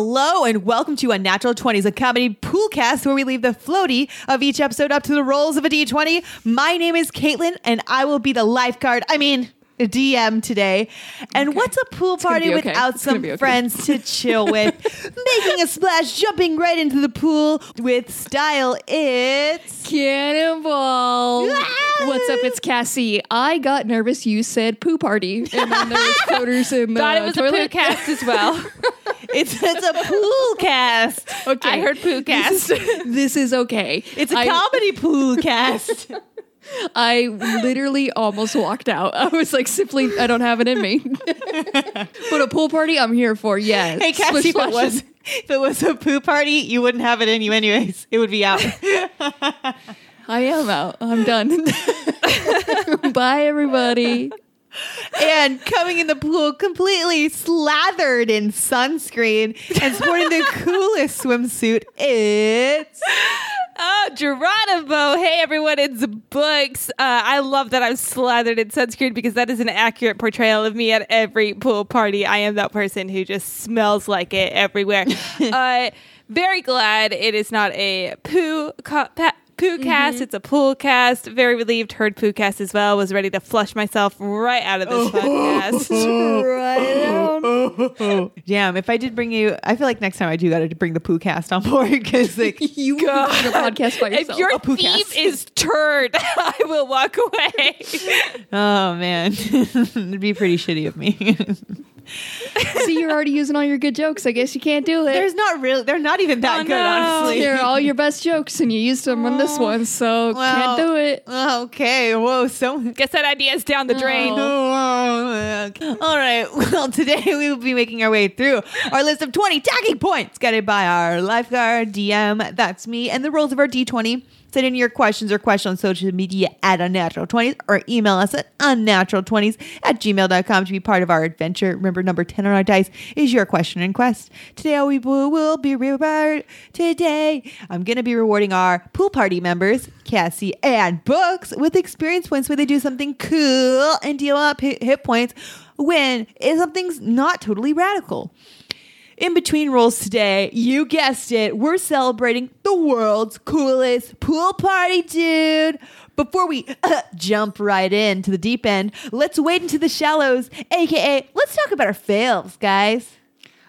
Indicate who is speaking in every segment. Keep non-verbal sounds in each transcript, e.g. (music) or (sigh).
Speaker 1: Hello and welcome to Unnatural 20s, a comedy pool cast where we leave the floaty of each episode up to the rolls of a d20. My name is Caitlin and I will be the lifeguard. I mean, a DM today. And what's a pool party
Speaker 2: okay.
Speaker 1: without
Speaker 2: It's
Speaker 1: some
Speaker 2: okay.
Speaker 1: friends to (laughs) chill with? Making a splash, jumping right into the pool with style. It's
Speaker 2: Cannonball. What's up? It's Cassie. I got nervous. You said poo party, and then there was (laughs) floaters in the
Speaker 3: Thought it was a poo
Speaker 2: toilet.
Speaker 3: cast as well. (laughs)
Speaker 1: it's it's a pool cast.
Speaker 2: Okay,
Speaker 3: I heard poo cast.
Speaker 2: This is, (laughs) this is okay.
Speaker 1: It's a
Speaker 2: I,
Speaker 1: comedy pool cast. (laughs)
Speaker 2: I literally almost walked out. I was like, simply, I don't have it in me. (laughs) but a pool party, I'm here for. Yes.
Speaker 1: Hey, Cassie, if it was if it was a poo party, you wouldn't have it in you anyways. It would be out.
Speaker 2: I am out. I'm done. Bye, everybody.
Speaker 1: And coming in the pool completely slathered in sunscreen and sporting the coolest swimsuit, it's
Speaker 3: Oh, Geronimo. Hey, everyone. It's Books. Uh, I love that I'm slathered in sunscreen because that is an accurate portrayal of me at every pool party. I am that person who just smells like it everywhere. (laughs) uh, very glad it is not a poo co- pa- poo mm-hmm. cast. It's a pool cast. Very relieved. Heard poo cast as well. Was ready to flush myself right out of this oh. podcast. (laughs)
Speaker 1: right (laughs) damn. If I did bring you, I feel like next time I do got to bring the poo cast on (laughs) board because like
Speaker 2: You do a podcast by
Speaker 3: If
Speaker 2: yourself.
Speaker 3: your
Speaker 1: A poo
Speaker 3: theme
Speaker 1: cast.
Speaker 3: is turd, I will walk away.
Speaker 1: oh man, it'd be pretty shitty of me.
Speaker 2: See, you're already using all your good jokes. I guess you can't do it.
Speaker 1: There's not really, they're not even that
Speaker 3: Oh,
Speaker 1: good,
Speaker 3: no.
Speaker 1: honestly.
Speaker 2: They're all your best jokes, and you used them on this one, so
Speaker 1: Well,
Speaker 2: can't do it.
Speaker 1: Uh, okay, whoa, so (laughs)
Speaker 3: Guess that idea is down the drain.
Speaker 2: Oh.
Speaker 1: All right. (laughs) Well, today we will be making our way through our list of 20 tagging points guided by our lifeguard DM. That's me. And the rolls of our D20. Send in your questions or questions on social media at unnatural20s or email us at unnatural20s at gmail.com to be part of our adventure. Remember, number 10 on our dice is your question and quest. Today we will be reward. Today, I'm going to be rewarding our pool party members, Cassie and Books, with experience points where they do something cool and deal up hit points when something's not totally radical. In between rolls today, you guessed it, we're celebrating the world's coolest pool party, dude. Before we uh, jump right into the deep end, let's wade into the shallows, aka let's talk about our fails, guys.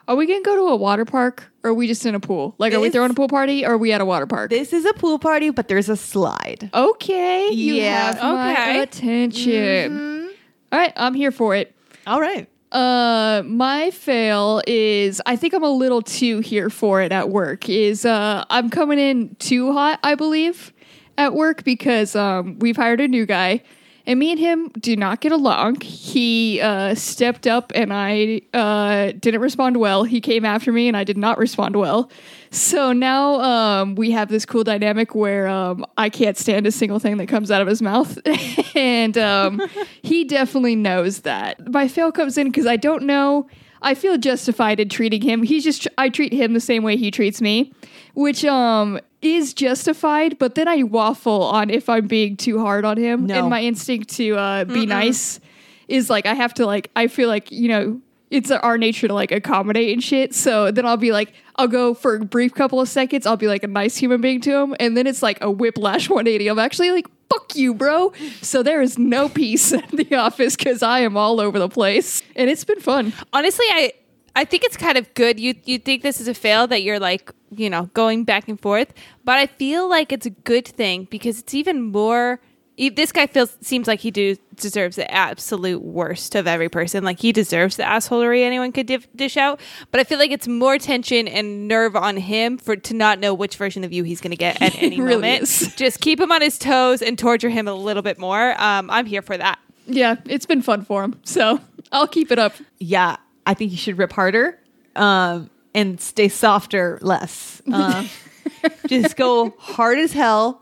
Speaker 2: Are we gonna go to a water park, or are we just in a pool? Like, are we
Speaker 1: This-
Speaker 2: throwing a pool party, or are we at a water park?
Speaker 1: This is a pool party, but there's a slide.
Speaker 2: okay, you
Speaker 1: Yeah.
Speaker 2: have my
Speaker 3: Okay.
Speaker 2: attention. Mm-hmm. All right, I'm here for it.
Speaker 1: All right.
Speaker 2: Uh, my fail is I think I'm a little too here for it at work. Is uh, I'm coming in too hot, I believe, at work because um, we've hired a new guy, and me and him do not get along. He uh, stepped up, and I uh, didn't respond well. He came after me, and I did not respond well. So now um, we have this cool dynamic where um, I can't stand a single thing that comes out of his mouth, (laughs) and um, he definitely knows that. My fail comes in because I don't know. I feel justified in treating him. He's just I treat him the same way he treats me, which um is justified. But then I waffle on if I'm being too hard on him,
Speaker 1: No.
Speaker 2: and my instinct to uh, be nice is like I have to like I feel like you know it's our nature to like accommodate and shit. So then I'll be like, I'll go for a brief couple of seconds. I'll be like a nice human being to him, and then it's like a whiplash (laughs) 180. I'm actually like, fuck you, bro. So there is no peace (laughs) at the office because I am all over the place, and it's been fun.
Speaker 3: Honestly, I I think it's kind of good. You you think this is a fail that you're like you know going back and forth, but I feel like it's a good thing because it's even more. This guy feels seems like he do deserves the absolute worst of every person. Like he deserves the assholery anyone could div- dish out. But I feel like it's more tension and nerve on him for to not know which version of you he's going to get at (laughs) any
Speaker 2: really
Speaker 3: moment.
Speaker 2: is. (laughs)
Speaker 3: Just keep him on his toes and torture him a little bit more. Um, I'm here for that.
Speaker 2: Yeah, it's been fun for him. So I'll keep it up.
Speaker 1: Yeah, I think you should rip harder um, and stay softer less. Um, (laughs) just go hard as hell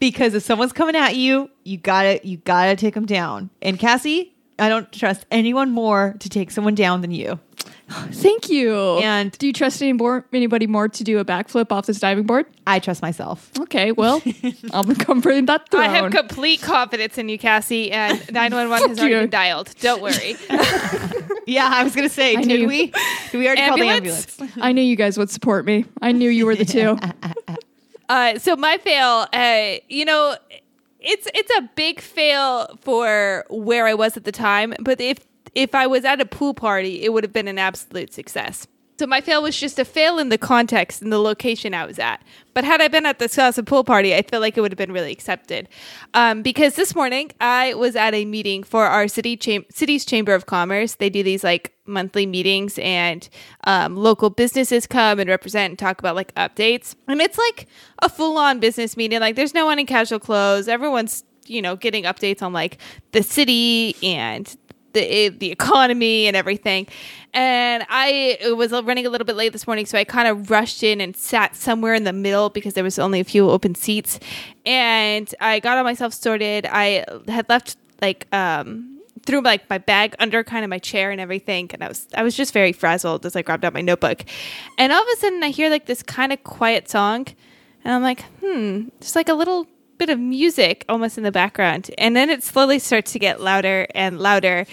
Speaker 1: because if someone's coming at you, you gotta you gotta take them down. And Cassie, I don't trust anyone more to take someone down than you.
Speaker 2: Thank you.
Speaker 1: And-
Speaker 2: do you trust any more, anybody more to do a backflip off this diving board?
Speaker 1: I trust myself.
Speaker 2: Okay, well, (laughs) I'm covering that throne.
Speaker 3: I have complete confidence in you, Cassie, and (laughs) 911 has already
Speaker 2: you.
Speaker 3: been dialed. Don't worry. (laughs)
Speaker 1: Yeah, I was gonna say,
Speaker 2: I
Speaker 1: did
Speaker 2: knew-
Speaker 1: we? Did we already call the
Speaker 3: Ambulance?
Speaker 1: ambulance?
Speaker 2: I knew you guys would support me. I knew you were the two.
Speaker 3: Uh, so my fail, uh, you know, it's it's a big fail for where I was at the time. But if if I was at a pool party, it would have been an absolute success. So my fail was just a fail in the context and the location I was at. But had I been at the Scottsdale pool party, I feel like it would have been really accepted. Um, because this morning I was at a meeting for our city city's chamber of commerce. They do these like monthly meetings, and um, local businesses come and represent and talk about like updates. And it's like a full on business meeting. Like there's no one in casual clothes. Everyone's you know getting updates on like the city and the the economy and everything. And I was running a little bit late this morning, so I kind of rushed in and sat somewhere in the middle because there was only a few open seats. And I got all myself sorted. I had left like um threw like my bag under kind of my chair and everything and I was I was just very frazzled as I grabbed out my notebook. And all of a sudden I hear like this kind of quiet song and I'm like, "Hmm, just like a little bit of music almost in the background. And then it slowly starts to get louder and louder.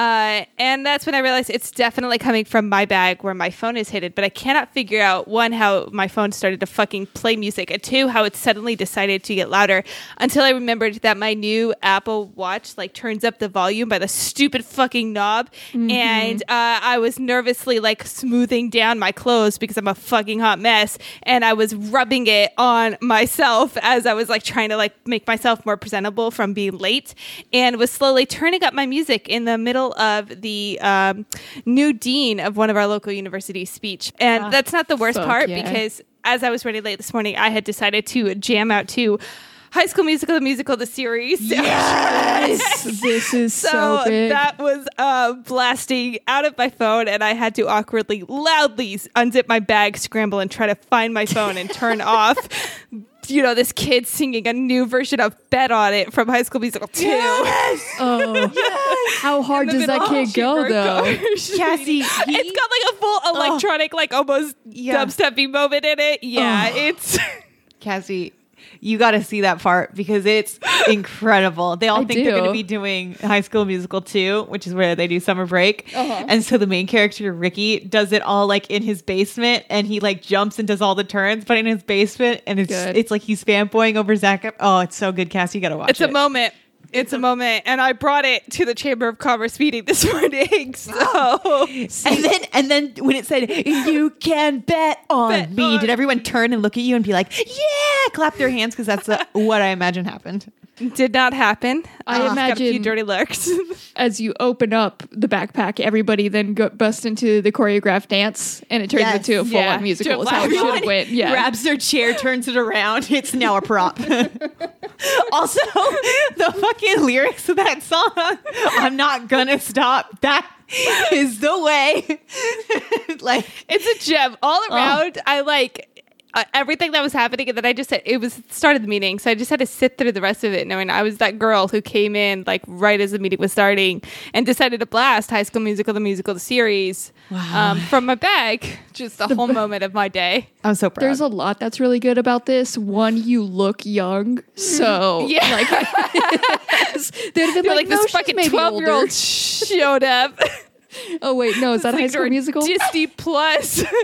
Speaker 3: Uh, and that's when I realized it's definitely coming from my bag where my phone is hidden. But I cannot figure out one, how my phone started to fucking play music, and two, how it suddenly decided to get louder until I remembered that my new Apple Watch like turns up the volume by the stupid fucking knob. And uh, I was nervously like smoothing down my clothes because I'm a fucking hot mess. And I was rubbing it on myself as I was like trying to like make myself more presentable from being late and was slowly turning up my music in the middle of the um, new dean of one of our local universities speech. And that's not the worst part
Speaker 2: yeah.
Speaker 3: because as I was running late this morning, I had decided to jam out to High School Musical, the musical, the series. (laughs)
Speaker 2: Yes, this is so,
Speaker 3: So that was uh, blasting out of my phone, and I had to awkwardly, loudly unzip my bag, scramble, and try to find my phone and turn (laughs) off. You know, this kid singing a new version of "Bet on It" from High School Musical Two. (laughs)
Speaker 2: oh, yes! how hard does that kid go though?
Speaker 1: Cassie, (laughs) he-
Speaker 3: it's got like a full oh. electronic, like almost
Speaker 1: Yeah.
Speaker 3: dubsteppy moment in it. Yeah,
Speaker 1: Oh.
Speaker 3: it's
Speaker 1: Cassie, you got to see that part because it's (gasps) incredible. They all
Speaker 2: I
Speaker 1: think they're going to be doing High School Musical 2, which is where they do summer break.
Speaker 2: Uh-huh.
Speaker 1: And so the main character, Ricky, does it all like in his basement and he like jumps and does all the turns, but in his basement. And it's
Speaker 2: Good.
Speaker 1: it's like he's fanboying over Zac. Oh, it's so good, Cassie. You got to watch
Speaker 3: it's
Speaker 1: it.
Speaker 3: a moment. It's a moment, and I brought it to the Chamber of Commerce meeting this (laughs) morning. So
Speaker 1: and then and then when it said you can bet on
Speaker 3: Bet
Speaker 1: me,
Speaker 3: on
Speaker 1: did everyone turn and look at you and be like, "Yeah!" Clap their hands because that's uh, what I imagine happened.
Speaker 3: Did not happen.
Speaker 2: I
Speaker 3: Uh, got a
Speaker 2: imagine-
Speaker 3: few dirty looks. (laughs)
Speaker 2: As you open up the backpack, everybody then go, bust into the choreographed dance, and it turns
Speaker 1: Yes.
Speaker 2: into a full-on
Speaker 3: Yeah.
Speaker 2: musical.
Speaker 3: To
Speaker 2: Is how it should have went. Yeah.
Speaker 1: grabs their chair, turns it around. (laughs) It's now a prop. (laughs) also, the fucking lyrics of that song, I'm not gonna stop. That is the way. like,
Speaker 3: it's a gem all around. I like uh, everything that was happening, and then I just said it was started the meeting, so I just had to sit through the rest of it, knowing I was that girl who came in like right as the meeting was starting and decided to blast High School Musical, the musical, the series,
Speaker 1: Wow.
Speaker 3: um, from my bag. (laughs) Just the whole moment of my day.
Speaker 1: I'm so proud.
Speaker 2: There's a lot that's really good about this. One, you look young, so (laughs)
Speaker 3: Yeah.
Speaker 2: like (laughs) they'd have been like,
Speaker 3: like,
Speaker 2: no,
Speaker 3: this fucking 12 year old showed up. (laughs)
Speaker 2: Oh wait, no, is that High School Musical?
Speaker 3: Disney Plus (laughs)
Speaker 2: Who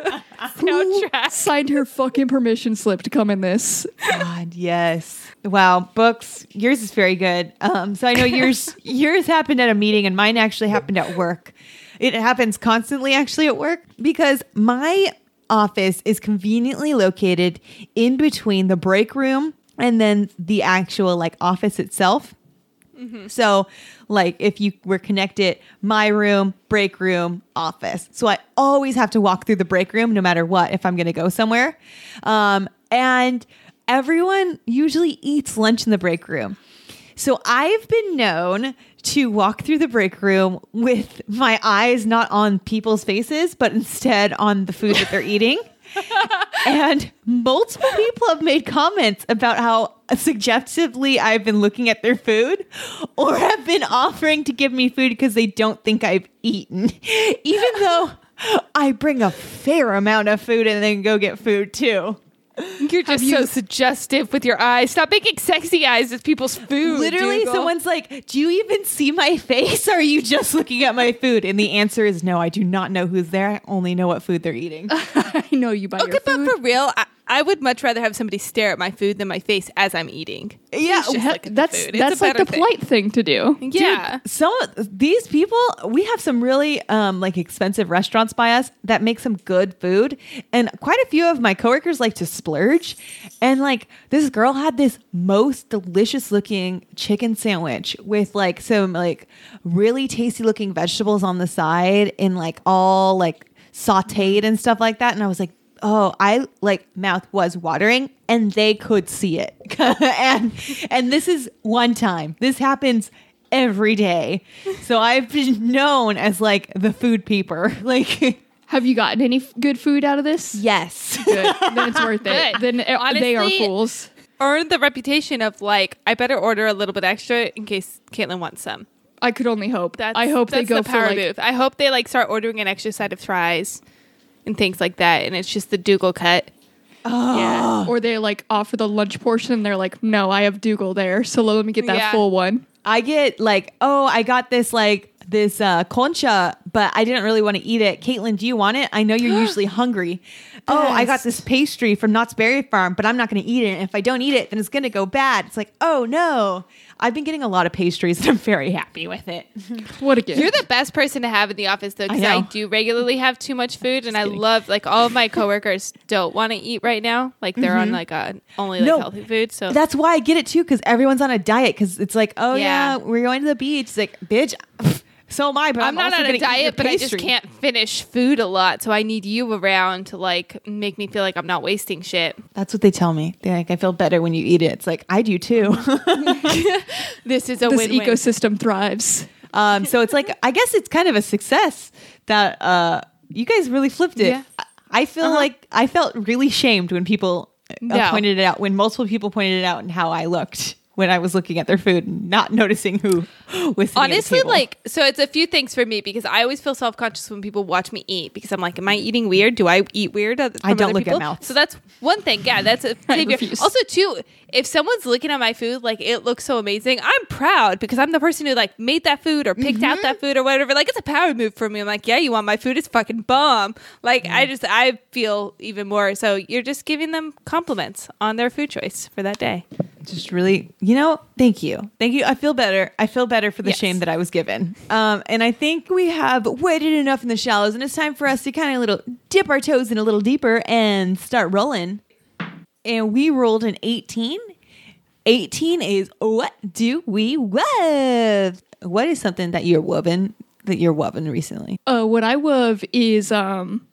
Speaker 3: soundtrack.
Speaker 2: signed her fucking permission slip to come in this?
Speaker 1: God, yes. Wow, books. Yours is very good. Um, so I know yours (laughs) yours happened at a meeting, and mine actually happened at work. It happens constantly, actually, at work because my office is conveniently located in between the break room and then the actual like office itself. So, like, if you were connected, my room, break room, office. So I always have to walk through the break room no matter what if I'm going to go somewhere. Um, and everyone usually eats lunch in the break room. So I've been known to walk through the break room with my eyes not on people's faces, but instead on the food that they're eating. (laughs) and multiple people have made comments about how suggestively I've been looking at their food or have been offering to give me food because they don't think I've eaten. Even though I bring a fair amount of food and then go get food too. (laughs)
Speaker 3: You're just
Speaker 2: you-
Speaker 3: so suggestive with your eyes. Stop making sexy eyes at people's food.
Speaker 1: Literally,
Speaker 3: Dougal.
Speaker 1: someone's like, Do you even see my face? Or are you just looking at my food? And the answer is no, I do not know who's there. I only know what food they're eating. (laughs)
Speaker 2: I know you buy
Speaker 3: Okay,
Speaker 2: your
Speaker 3: but for real, I, I would much rather have somebody stare at my food than my face as I'm eating.
Speaker 1: yeah.
Speaker 3: Just
Speaker 2: He-
Speaker 3: look the
Speaker 2: that's that's like
Speaker 3: better
Speaker 2: the
Speaker 3: thing.
Speaker 2: polite thing to do.
Speaker 3: Yeah.
Speaker 1: some these people we have some really um like expensive restaurants by us that make some good food and quite a few of my coworkers like to splurge and like this girl had this most delicious looking chicken sandwich with like some like really tasty looking vegetables on the side and like all like sauteed and stuff like that and i was like oh i like mouth was watering and they could see it (laughs) and and this is one time this happens every day so i've been (laughs) known as like the food peeper (laughs) like
Speaker 2: Have you gotten any f- good food out of this?
Speaker 1: yes
Speaker 2: Good. then it's worth it.
Speaker 3: Good.
Speaker 2: Then uh, they are
Speaker 3: Honestly,
Speaker 2: fools.
Speaker 3: Earned the reputation of like, I better order a little bit extra in case Caitlin wants some.
Speaker 2: I could only hope.
Speaker 3: That's,
Speaker 2: I hope they
Speaker 3: that's
Speaker 2: go
Speaker 3: the
Speaker 2: for
Speaker 3: power
Speaker 2: like
Speaker 3: move. I hope they like start ordering an extra side of fries and things like that, and it's just the Dougal cut.
Speaker 2: yeah, or they like offer the lunch portion. and They're like, no, I have Dougal there, so let me get that
Speaker 3: Yeah.
Speaker 2: full one.
Speaker 1: i get like oh i got this like this uh concha but i didn't really want to eat it caitlin do you want it i know you're (gasps) usually hungry oh i got this pastry from knott's berry farm but i'm not going to eat it and if i don't eat it then it's going to go bad it's like oh no i've been getting a lot of pastries (laughs) and i'm very happy with it
Speaker 2: What a gift!
Speaker 3: You're the best person to have in the office though, because
Speaker 1: I
Speaker 3: I, do regularly have too much (laughs) food, and I love like all of my coworkers don't want to eat right now. Like they're on mm-hmm. like a only like
Speaker 1: No,
Speaker 3: healthy food. So
Speaker 1: That's why I get it too, because everyone's on a diet. Because it's like, oh yeah.
Speaker 3: Yeah.
Speaker 1: we're going to the beach. It's like, bitch, (laughs) so am I. But I'm,
Speaker 3: I'm not
Speaker 1: also
Speaker 3: on a diet, but I just can't finish food a lot. So I need you around to like make me feel like I'm not wasting shit.
Speaker 1: That's what they tell me. They're like, I feel better when you eat it. It's like I do too. (laughs) (laughs)
Speaker 3: This is a
Speaker 2: this
Speaker 3: win-win.
Speaker 2: ecosystem thrives.
Speaker 1: um, so it's like, I guess it's kind of a success that uh, you guys really flipped it.
Speaker 3: Yeah.
Speaker 1: I- feel like I felt really shamed when people uh,
Speaker 3: No.
Speaker 1: pointed it out. When multiple people pointed it out and how I looked when I was looking at their food, and not noticing who was at
Speaker 3: Honestly, like, so it's a few things for me because I always feel self conscious when people watch me eat because I'm like, am I eating weird? Do I eat weird?
Speaker 1: I don't look at
Speaker 3: people?
Speaker 1: mouths.
Speaker 3: So that's one thing. Yeah, that's a. (laughs) Also, too, if someone's looking at my food like it looks so amazing, I'm proud because I'm the person who like made that food or picked out
Speaker 1: Mm-hmm.
Speaker 3: that food or whatever. Like, it's a power move for me. I'm like, yeah, you want my food? It's fucking bomb. Like,
Speaker 1: Mm-hmm.
Speaker 3: I just I feel even more. So you're just giving them compliments on their food choice for that day.
Speaker 1: Just really you know thank you. Thank you. I feel better. I feel better for the
Speaker 3: Yes.
Speaker 1: shame that i was given. Um and i think we have waited enough in the shallows and it's time for us to kind of little dip our toes in a little deeper and start rolling. And we rolled an 18 18 is what do we wove? What is something that you're woven that you're woven recently?
Speaker 2: Uh, what I love is um,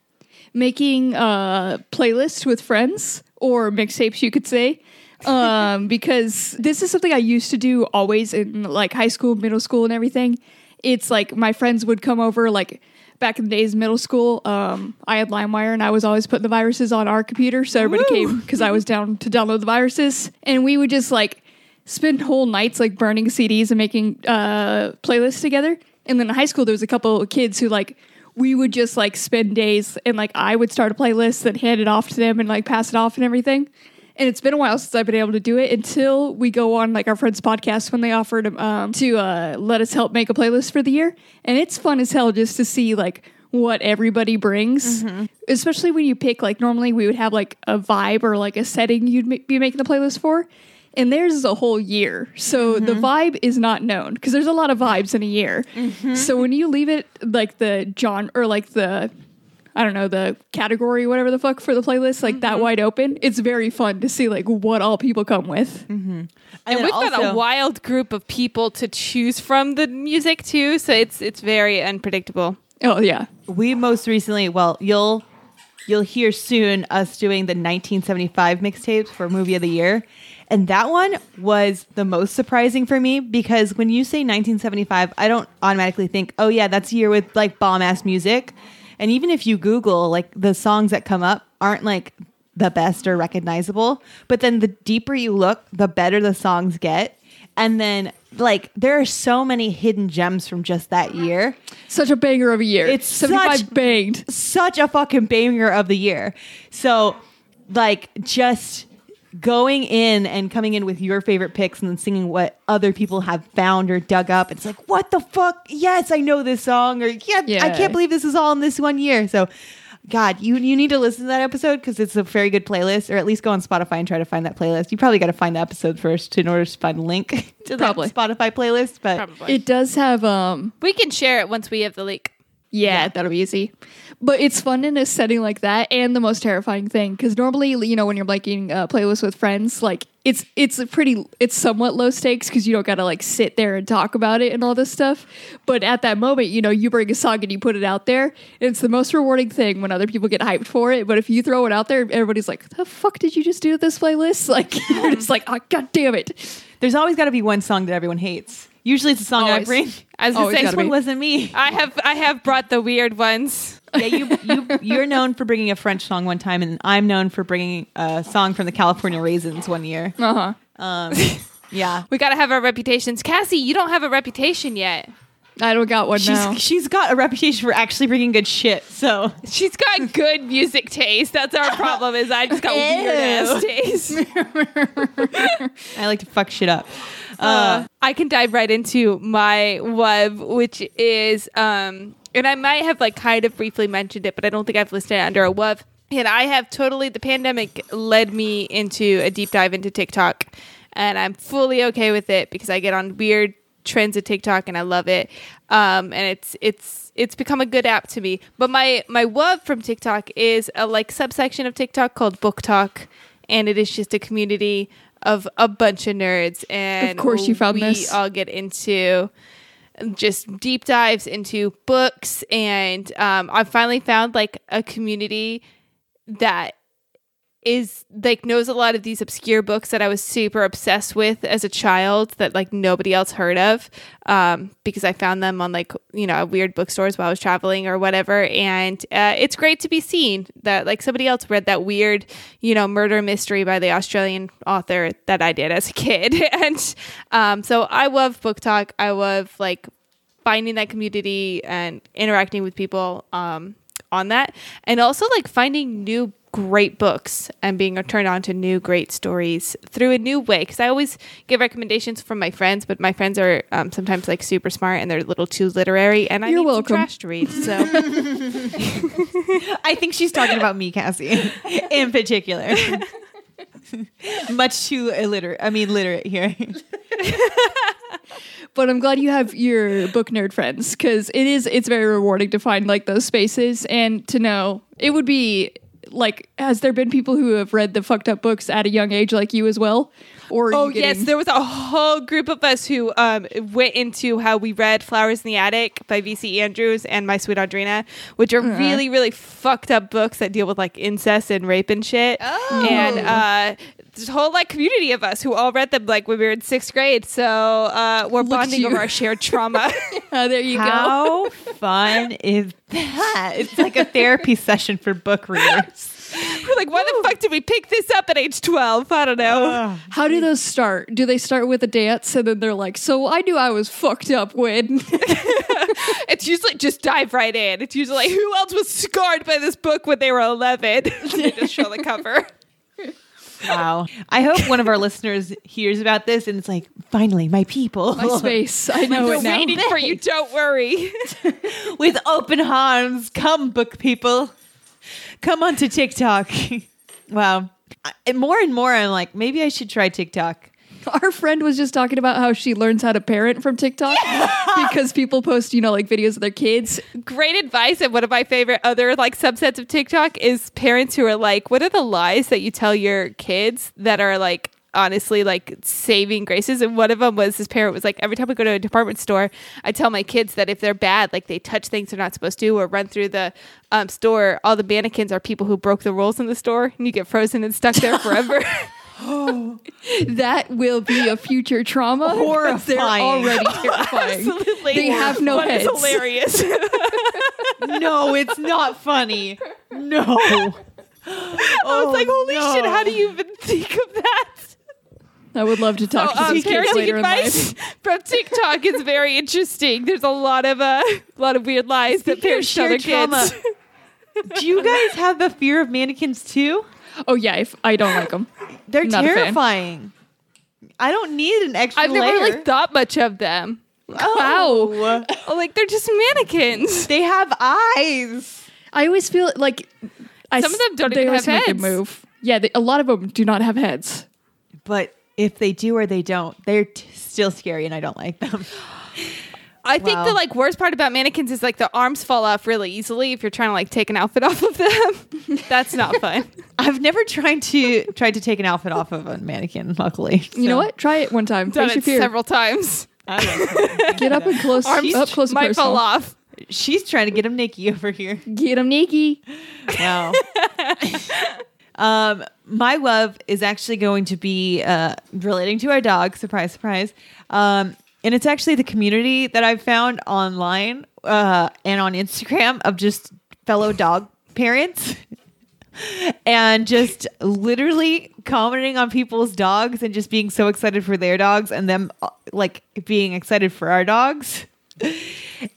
Speaker 2: making uh, playlists with friends or mixtapes, you could say. Um, because this is something I used to do always in like high school, middle school, and everything. It's like my friends would come over, like back in the days, middle school. Um, I had LimeWire, and I was always putting the viruses on our computer, so everybody came because I was down to download the viruses, and we would just like spend whole nights like burning CDs and making uh, playlists together. And then in high school, there was a couple of kids who like we would just like spend days and like I would start a playlist and hand it off to them and like pass it off and everything. And it's been a while since I've been able to do it until we go on like our friends' podcast when they offered um, to uh, let us help make a playlist for the year. And it's fun as hell just to see like what everybody brings, especially when you pick like normally we would have like a vibe or like a setting you'd ma- be making the playlist for. And theirs is a whole year. So the vibe is not known because there's a lot of vibes in a year. So when you leave it like the genre or like the I don't know, the category, whatever the fuck for the playlist, like that mm-hmm. wide open, it's very fun to see like what all people come with. Mm-hmm.
Speaker 3: And
Speaker 1: then
Speaker 3: we've got a wild group of people to choose from the music too, so it's it's very unpredictable.
Speaker 2: Oh yeah.
Speaker 1: we most recently well you'll you'll hear soon us doing the 1975 mixtapes for movie of the year and that one was the most surprising for me because when you say 1975 i don't automatically think oh yeah that's a year with like bomb ass music and even if you google like the songs that come up aren't like the best or recognizable but then the deeper you look the better the songs get and then like there are so many hidden gems from just that year.
Speaker 2: Such a banger of a year.
Speaker 1: It's
Speaker 2: 75
Speaker 1: such-
Speaker 2: banged.
Speaker 1: Such a fucking banger of the year. So, like, just going in and coming in with your favorite picks and then singing what other people have found or dug up. It's like, what the fuck? Yes, I know this song. Or yeah, I can't believe this is all in this one year. So. God, you you need to listen to that episode because it's a very good playlist, or at least go on Spotify and try to find that playlist. You probably got to find the episode first in order to find a link (laughs) to
Speaker 2: Probably.
Speaker 1: that Spotify playlist. But
Speaker 3: Probably.
Speaker 2: It does have um
Speaker 3: we can share it once we have the leak.
Speaker 2: Yeah, that'll be easy. But it's fun in a setting like that, and the most terrifying thing because normally, you know, when you're making a playlist with friends, like it's it's a pretty it's somewhat low stakes because you don't gotta like sit there and talk about it and all this stuff. But at that moment, you know, you bring a song and you put it out there. And it's the most rewarding thing when other people get hyped for it. But if you throw it out there, everybody's like, "The fuck did you just do to this playlist?" (laughs) Like you're just like, "Oh god damn it!"
Speaker 1: there's always got to be one song that everyone hates. Usually it's a song I
Speaker 3: Always.
Speaker 1: bring.
Speaker 3: I was gonna
Speaker 2: Always
Speaker 3: say,
Speaker 1: This
Speaker 2: gotta
Speaker 1: one
Speaker 2: be.
Speaker 1: wasn't me.
Speaker 3: I have I have brought the weird ones.
Speaker 1: yeah, you you you're known for bringing a French song one time, and I'm known for bringing a song from the California Raisins one year.
Speaker 2: Uh huh.
Speaker 1: Um, yeah, (laughs)
Speaker 3: We gotta have our reputations. Cassie, you don't have a reputation yet.
Speaker 2: I don't got one
Speaker 1: she's
Speaker 2: now. (laughs)
Speaker 1: she's got a reputation for actually bringing good shit. So
Speaker 3: She's got good music taste. That's our problem. Is I just got weird ass taste. (laughs)
Speaker 1: I like to fuck shit up.
Speaker 3: uh, I can dive right into my web, which is, um, and I might have like kind of briefly mentioned it, but I don't think I've listed it under a web. And I have totally the pandemic led me into a deep dive into TikTok, and I'm fully okay with it because I get on weird trends of TikTok and I love it. Um, and it's it's it's become a good app to me. But my my web from TikTok is a like subsection of TikTok called BookTok, and it is just a community of a bunch of nerds. And
Speaker 2: Of course you found
Speaker 3: we
Speaker 2: this.
Speaker 3: all get into just deep dives into books and um, i finally found like a community that is like knows a lot of these obscure books that I was super obsessed with as a child that like nobody else heard of um, because I found them on like you know weird bookstores while I was traveling or whatever. And uh, it's great to be seen that like somebody else read that weird you know murder mystery by the Australian author that I did as a kid. (laughs) And um, so I love BookTok. I love like finding that community and interacting with people um, on that. And also like finding new great books and being turned on to new great stories through a new way because i always give recommendations from my friends but my friends are um, sometimes like super smart and they're a little too literary and i
Speaker 2: You're
Speaker 3: need some
Speaker 2: welcome.
Speaker 3: trash to read so (laughs)
Speaker 1: I think she's talking about me, Cassie, (laughs) in particular. Much too illiterate. I mean, literate here. (laughs)
Speaker 2: but I'm glad you have your book nerd friends because it is it's very rewarding to find like those spaces and to know it would be like has there been people who have read the fucked up books at a young age like you as well or
Speaker 3: Oh
Speaker 2: you
Speaker 3: yes, there was a whole group of us who um, went into how we read "Flowers in the Attic" by V.C. Andrews and My Sweet Audrina, which are really, really fucked up books that deal with like incest and rape and shit. And uh, this whole like community of us who all read them like when we were in sixth grade. So uh, we're
Speaker 2: Look
Speaker 3: bonding over our shared trauma. (laughs) (laughs)
Speaker 2: Uh, there you go
Speaker 1: How fun is that? It's like a therapy session for book readers. (laughs)
Speaker 3: we're like, why the fuck did we pick this up at age twelve? I don't know.
Speaker 2: how do those start do they start with a dance and then they're like so I knew I was fucked up when
Speaker 3: it's usually just dive right in. It's usually like, who else was scarred by this book when they were 11? they just show the cover.
Speaker 1: Wow. I hope one of our listeners hears about this and it's like, finally, my people.
Speaker 2: my space I (laughs) know
Speaker 3: We're
Speaker 2: it now
Speaker 3: waiting for you. Don't worry. (laughs)
Speaker 1: With open arms. Come, book people. Come onto TikTok. (laughs) wow. I- More and more, I'm like, maybe I should try TikTok. (laughs)
Speaker 2: Our friend was just talking about how she learns how to parent from TikTok (laughs) (laughs) because people post, you know, like videos of their kids.
Speaker 3: Great advice. And one of my favorite other like subsets of TikTok is parents who are like, what are the lies that you tell your kids that are like honestly like saving graces and one of them was this parent was like every time we go to a department store i tell my kids that if they're bad like they touch things they're not supposed to or run through the um, store all the mannequins are people who broke the rules in the store and you get frozen and stuck there forever (gasps)
Speaker 2: That will be a future trauma. because They're
Speaker 1: Horrifying.
Speaker 2: already (laughs) terrifying.
Speaker 3: Absolutely.
Speaker 2: They have no
Speaker 3: it's
Speaker 2: heads.
Speaker 3: hilarious (laughs)
Speaker 1: No, it's not funny. No. (laughs)
Speaker 3: I was like, holy shit, how do you even think of that?
Speaker 2: I would love to talk
Speaker 3: So,
Speaker 2: to
Speaker 3: um,
Speaker 2: these kids
Speaker 3: parenting
Speaker 2: later in
Speaker 3: advice
Speaker 2: life.
Speaker 3: from TikTok is very interesting. There's a lot of uh, lot of weird lies that
Speaker 1: Speaking of
Speaker 3: parents tell their
Speaker 1: trauma,
Speaker 3: kids.
Speaker 1: Do you guys have the fear of mannequins too?
Speaker 2: Oh yeah, if I don't like them. (laughs)
Speaker 1: They're
Speaker 2: Not a fan.
Speaker 1: terrifying. I don't need an extra
Speaker 3: I've never
Speaker 1: layer.
Speaker 3: really thought much of them.
Speaker 1: oh.
Speaker 3: Oh, like they're just mannequins.
Speaker 1: They have eyes.
Speaker 2: I always feel like I
Speaker 3: Some of them don't
Speaker 2: they
Speaker 3: even
Speaker 2: always
Speaker 3: have
Speaker 2: make it
Speaker 3: heads.
Speaker 2: move. Yeah, they, a lot of them do not have heads.
Speaker 1: But if they do or they don't, they're t- still scary and I don't like them. (gasps) (laughs)
Speaker 3: I think
Speaker 1: Wow.
Speaker 3: the like worst part about mannequins is like the arms fall off really easily if you're trying to like take an outfit (laughs) off of them. (laughs) That's not fun.
Speaker 1: I've never tried to tried to take an outfit off of a mannequin, luckily.
Speaker 2: You know what? Try it one time.
Speaker 3: Done
Speaker 2: Face your
Speaker 3: it
Speaker 2: fear.
Speaker 3: several times. (laughs)
Speaker 2: Get up and close.
Speaker 3: Arms
Speaker 2: up close and
Speaker 3: might
Speaker 2: personal.
Speaker 3: fall off.
Speaker 1: She's trying to get him Nikki over here.
Speaker 2: Get him Nikki.
Speaker 1: No. um, my love is actually going to be uh, relating to our dog. Surprise, surprise. Um, and it's actually the community that I've found online uh, and on Instagram of just fellow dog parents. (laughs) and just literally commenting on people's dogs and just being so excited for their dogs and them uh, like being excited for our dogs. (laughs)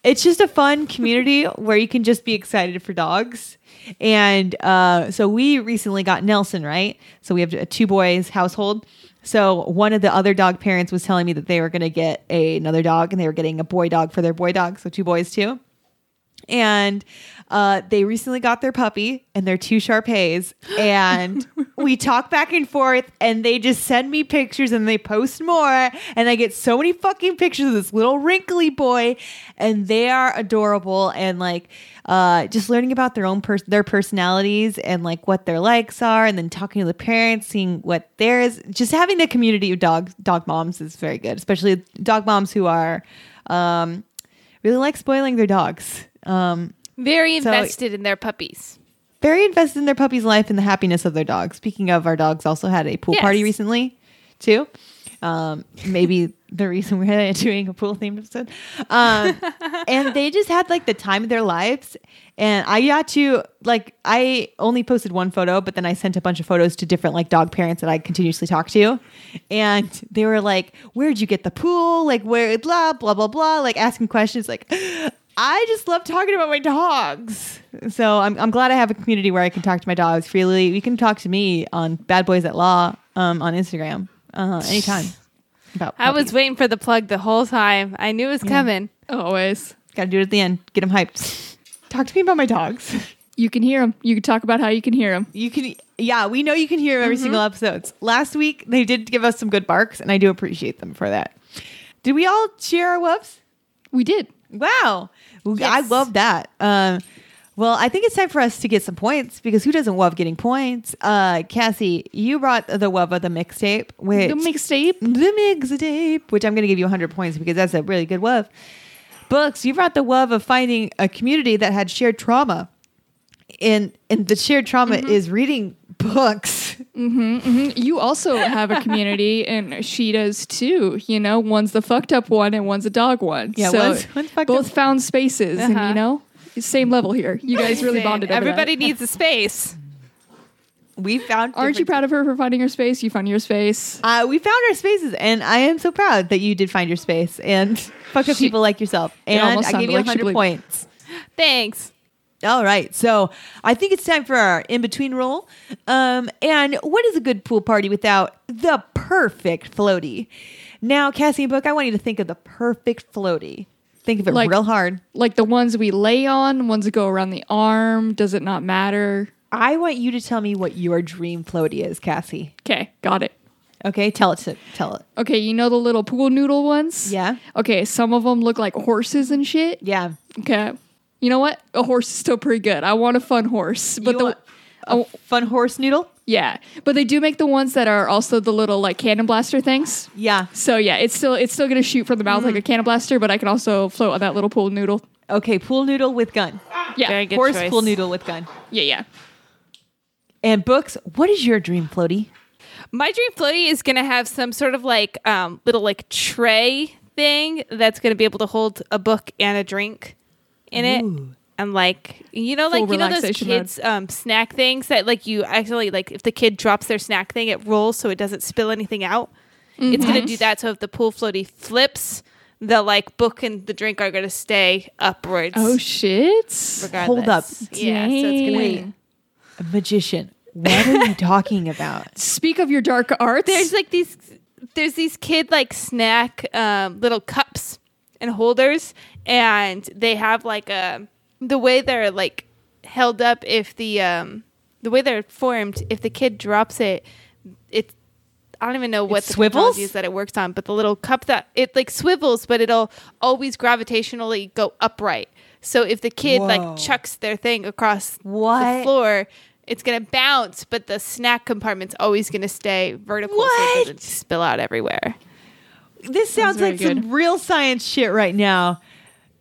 Speaker 1: It's just a fun community where you can just be excited for dogs. And uh, so we recently got Nelson, right? So we have a two boys household. So one of the other dog parents was telling me that they were going to get a, another dog and they were getting a boy dog for their boy dog. So two boys too and uh, they recently got their puppy and their two Shar-Peis, and (laughs) we talk back and forth, and they just send me pictures and they post more, and I get so many fucking pictures of this little wrinkly boy, and they are adorable, and like uh, just learning about their own pers- their personalities and like what their likes are, and then talking to the parents, seeing what theirs, just having the community of dog dog moms is very good, especially dog moms who are. Um, really like spoiling their dogs. Um,
Speaker 3: Very
Speaker 1: So-
Speaker 3: invested in their puppies.
Speaker 1: very invested in their puppy's life and the happiness of their dog. Speaking of, our dogs also had a pool
Speaker 3: Yes.
Speaker 1: party recently, too. Um, maybe the reason we're (laughs) doing a pool themed episode. Um, and they just had like the time of their lives. And I got to like, I only posted one photo, but then I sent a bunch of photos to different like dog parents that I continuously talk to. And they were like, Where'd you get the pool? Like, where, blah, blah, blah, blah, like asking questions. Like, I just love talking about my dogs. So I'm, I'm glad I have a community where I can talk to my dogs freely. You can talk to me on Bad Boys at Law um, on Instagram uh, anytime. About
Speaker 3: I was
Speaker 1: puppies.
Speaker 3: waiting for the plug the whole time. I knew it was coming.
Speaker 2: Always.
Speaker 1: Got to do it at the end. Get them hyped. Talk to me about my dogs. (laughs)
Speaker 2: You can hear them. You can talk about how you can hear them.
Speaker 1: You can, yeah, we know you can hear them every single episodes. Last week they did give us some good barks, and I do appreciate them for that. Did we all share our loves?
Speaker 2: We did.
Speaker 1: Wow, I
Speaker 3: Yes.
Speaker 1: love that. Um, well, I think it's time for us to get some points because who doesn't love getting points? Uh, Cassie, you brought the love of the mixtape, which
Speaker 2: The mixtape.
Speaker 1: the mixtape, which I'm going to give you 100 points because that's a really good love. Books, you brought the love of finding a community that had shared trauma, and and the shared trauma is reading books.
Speaker 2: You also have a community, (laughs) and she does too. You know, one's the fucked up one, and one's a dog one.
Speaker 1: Yeah,
Speaker 2: so
Speaker 1: one's- one's
Speaker 2: both
Speaker 1: up.
Speaker 2: found spaces, and
Speaker 3: Uh-huh.
Speaker 2: you know, same level here. You guys really bonded. over that.
Speaker 3: Everybody needs a space.
Speaker 1: We found.
Speaker 2: Aren't you proud of her for finding her space? You found your space.
Speaker 1: Uh, we found our spaces, and I am so proud that you did find your space and (laughs) fuck up
Speaker 2: She-
Speaker 1: people like yourself. And
Speaker 2: almost
Speaker 1: I
Speaker 2: sounded
Speaker 1: gave you
Speaker 2: like she
Speaker 1: 100
Speaker 2: believed-
Speaker 1: points.
Speaker 3: Thanks.
Speaker 1: All right, so I think it's time for our in between roll. Um, and what is a good pool party without the perfect floaty? Now, Cassie and Book, I want you to think of the perfect floaty. Think of it
Speaker 2: Like-
Speaker 1: real hard.
Speaker 2: Like the ones we lay on, ones that go around the arm. Does it not matter?
Speaker 1: I want you to tell me what your dream floaty is, Cassie.
Speaker 2: Okay, got it.
Speaker 1: Okay, tell it to tell it.
Speaker 2: Okay, you know the little pool noodle ones?
Speaker 1: Yeah.
Speaker 2: Okay, some of them look like horses and shit.
Speaker 1: Yeah.
Speaker 2: Okay. You know what? A horse is still pretty good. I want a fun horse. But
Speaker 1: You
Speaker 2: the
Speaker 1: want a fun horse noodle?
Speaker 2: Yeah, but they do make the ones that are also the little like cannon blaster things.
Speaker 1: Yeah.
Speaker 2: So yeah, it's still it's still gonna shoot from the mouth
Speaker 1: Mm.
Speaker 2: like a cannon blaster, but I can also float on that little pool noodle.
Speaker 1: Okay, pool noodle with gun.
Speaker 2: Yeah,
Speaker 3: Very good
Speaker 1: horse
Speaker 3: choice.
Speaker 1: pool noodle with gun.
Speaker 2: yeah, yeah.
Speaker 1: And books, what is your dream floaty?
Speaker 3: My dream floaty is going to have some sort of like um, little like tray thing that's going to be able to hold a book and a drink in it. And like you know, like you know those kids um, snack things that like you actually like if the kid drops their snack thing, it rolls so it doesn't spill anything out. It's going to
Speaker 1: Mm-hmm.
Speaker 3: do that. So if the pool floaty flips, the like book and the drink are going to stay upwards.
Speaker 2: Oh shit!
Speaker 3: regardless.
Speaker 1: Hold up.
Speaker 3: Yeah. So it's going to
Speaker 2: Dang.
Speaker 3: be.
Speaker 1: Magician, what are you talking about? (laughs)
Speaker 2: Speak of your dark arts.
Speaker 3: There's like these. There's these kid like snack um, little cups and holders, and they have like a the way they're like held up. If the um the way they're formed, if the kid drops it, it I don't even know what
Speaker 1: It
Speaker 3: the
Speaker 1: swivels?
Speaker 3: technology is that it works on, but the little cup that it like swivels, but it'll always gravitationally go upright. So if the kid
Speaker 1: Whoa.
Speaker 3: like chucks their thing across
Speaker 1: What?
Speaker 3: the floor, it's gonna bounce, but the snack compartment's always gonna stay vertical so it doesn't spill out everywhere.
Speaker 1: This sounds
Speaker 2: very
Speaker 1: like some real science shit right now.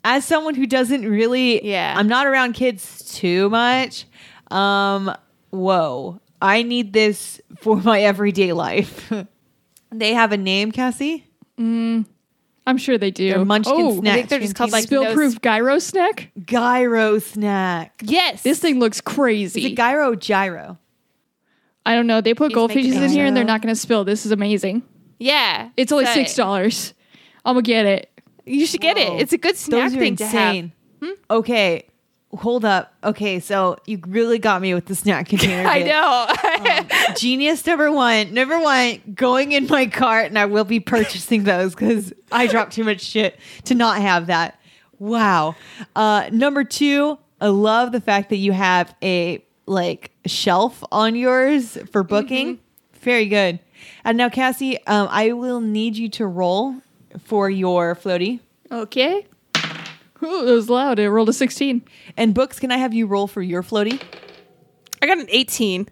Speaker 1: As someone who doesn't really,
Speaker 3: Yeah.
Speaker 1: I'm not around kids too much. Um, whoa, I need this for my everyday life. (laughs) they have a name, Cassie.
Speaker 2: mm, I'm sure they do.
Speaker 1: They're Munchkin
Speaker 2: oh,
Speaker 1: snacks.
Speaker 3: I think they're just called, like,
Speaker 2: spill-proof gyro snack.
Speaker 1: gyro snack.
Speaker 3: Yes,
Speaker 2: This thing looks crazy
Speaker 1: Is
Speaker 2: crazy.
Speaker 1: it gyro gyro?
Speaker 2: I don't know. They put
Speaker 3: He's
Speaker 2: goldfishes in here, and they're not going to spill. This is amazing.
Speaker 3: Yeah,
Speaker 2: It's only six dollars. I'm gonna get it.
Speaker 3: You should get
Speaker 1: Whoa.
Speaker 3: it. It's a good snack
Speaker 1: Those are
Speaker 3: thing to have.
Speaker 1: insane. Okay, hold up. Okay, so you really got me with the snack container. (laughs)
Speaker 3: I
Speaker 1: bit.
Speaker 3: know.
Speaker 1: Genius number one. Number one, going in my cart, and I will be purchasing those because I dropped too much shit to not have that. Wow. Uh, number two, I love the fact that you have a like shelf on yours for booking. Very good. And now, Cassie, um, I will need you to roll for your floaty.
Speaker 2: Okay. Ooh, it was loud. It rolled a sixteen.
Speaker 1: And books, can I have you roll for your floaty?
Speaker 3: I got an 18.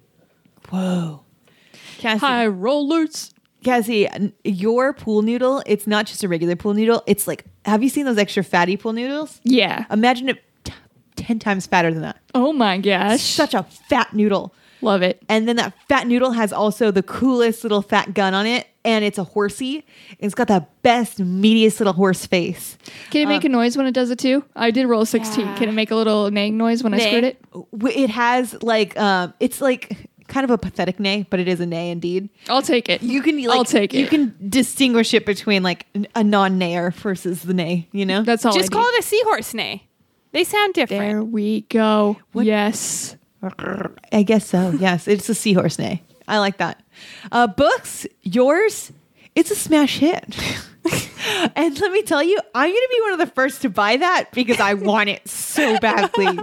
Speaker 1: Whoa. Cassie,
Speaker 2: High rollers.
Speaker 1: Cassie, n- your pool noodle, it's not just a regular pool noodle. It's like, have you seen those extra fatty pool noodles?
Speaker 2: Yeah.
Speaker 1: Imagine it t- 10 times fatter than that.
Speaker 2: Oh my gosh.
Speaker 1: Such a fat noodle.
Speaker 2: Love it.
Speaker 1: And then that fat noodle has also the coolest little fat gun on it. And it's a horsey. It's got the best, meatiest little horse face.
Speaker 2: Can it make a noise when it does it too? I did roll a sixteen.
Speaker 3: Yeah.
Speaker 2: Can it make a little neighing noise when I
Speaker 3: Neigh.
Speaker 2: squirt it?
Speaker 1: It has like, um, it's like kind of a pathetic neigh, but it is a neigh indeed.
Speaker 2: I'll take it.
Speaker 1: You can like,
Speaker 2: I'll take it.
Speaker 1: You can distinguish it between like a non-nayer versus the neigh, you know?
Speaker 2: That's all.
Speaker 3: Just
Speaker 2: I
Speaker 3: call
Speaker 2: need.
Speaker 3: it a seahorse neigh. They sound different.
Speaker 2: There we go. Yes.
Speaker 1: I guess so. Yes, it's a seahorse neigh. I like that. Uh, books, yours, it's a smash hit. (laughs) and let me tell you, I'm going to be one of the first to buy that because I want it so badly.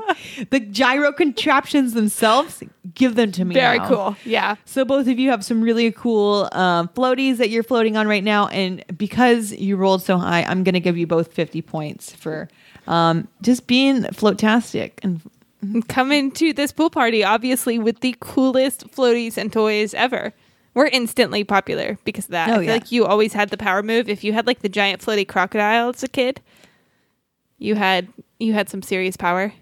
Speaker 1: the gyro contraptions themselves, give them to me.
Speaker 3: Very
Speaker 1: now.
Speaker 3: cool. Yeah.
Speaker 1: So both of you have some really cool um, floaties that you're floating on right now, and because you rolled so high, I'm going to give you both 50 points for um, just being floatastic and Mm-hmm.
Speaker 3: Coming to this pool party, obviously, with the coolest floaties and toys ever. We're instantly popular because of that.
Speaker 1: Oh,
Speaker 3: I feel
Speaker 1: yeah.
Speaker 3: like you always had the power move. If you had like the giant floaty crocodile as a kid, you had you had some serious power.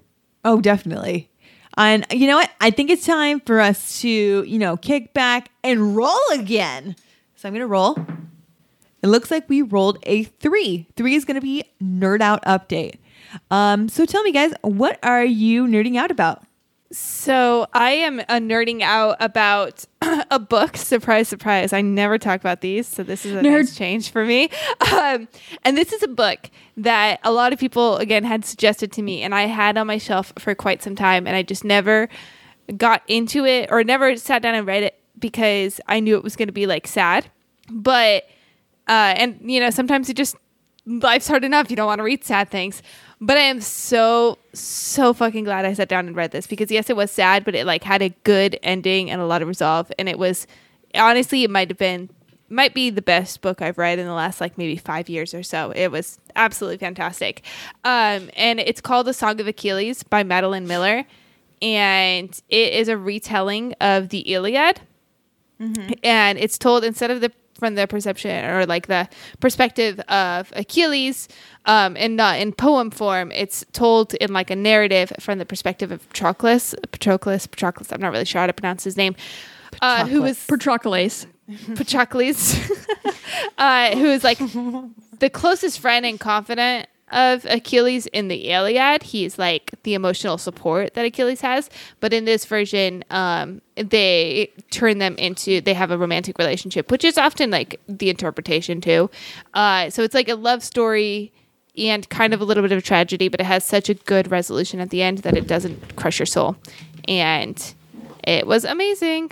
Speaker 1: Oh, definitely. And you know what? I think it's time for us to, you know, kick back and roll again. So I'm going to roll. It looks like we rolled a three. Three is going to be nerd out update. Um, so tell me, guys, what are you nerding out about?
Speaker 3: So I am a nerding out about (clears throat) a book. Surprise, surprise! I never talk about these, so this is a
Speaker 2: Nerd.
Speaker 3: nice change for me. Um, and this is a book that a lot of people again had suggested to me, and I had on my shelf for quite some time, and I just never got into it or never sat down and read it because I knew it was going to be like sad. But uh, and you know sometimes it just life's hard enough. You don't want to read sad things. But I am so so fucking glad I sat down and read this because yes, it was sad, but it like had a good ending and a lot of resolve. And it was honestly, it might have been might be the best book I've read in the last like maybe five years or so. It was absolutely fantastic. Um, and it's called The Song of Achilles by Madeline Miller, and it is a retelling of the Iliad and it's told instead of the from the perception or like the perspective of Achilles, um, and not in poem form. It's told in like a narrative from the perspective of Patroclus, Patroclus, Patroclus. I'm not really sure how to pronounce his name. Uh, who was (laughs)
Speaker 2: Patroclus.
Speaker 3: Patroclus, (laughs) uh, who is like the closest friend and confidant of Achilles in the Iliad. He's like the emotional support that Achilles has. But in this version, um, they turn them into they have a romantic relationship, which is often like the interpretation too. Uh, so it's like a love story and kind of a little bit of a tragedy, but it has such a good resolution at the end that it doesn't crush your soul. And it was amazing.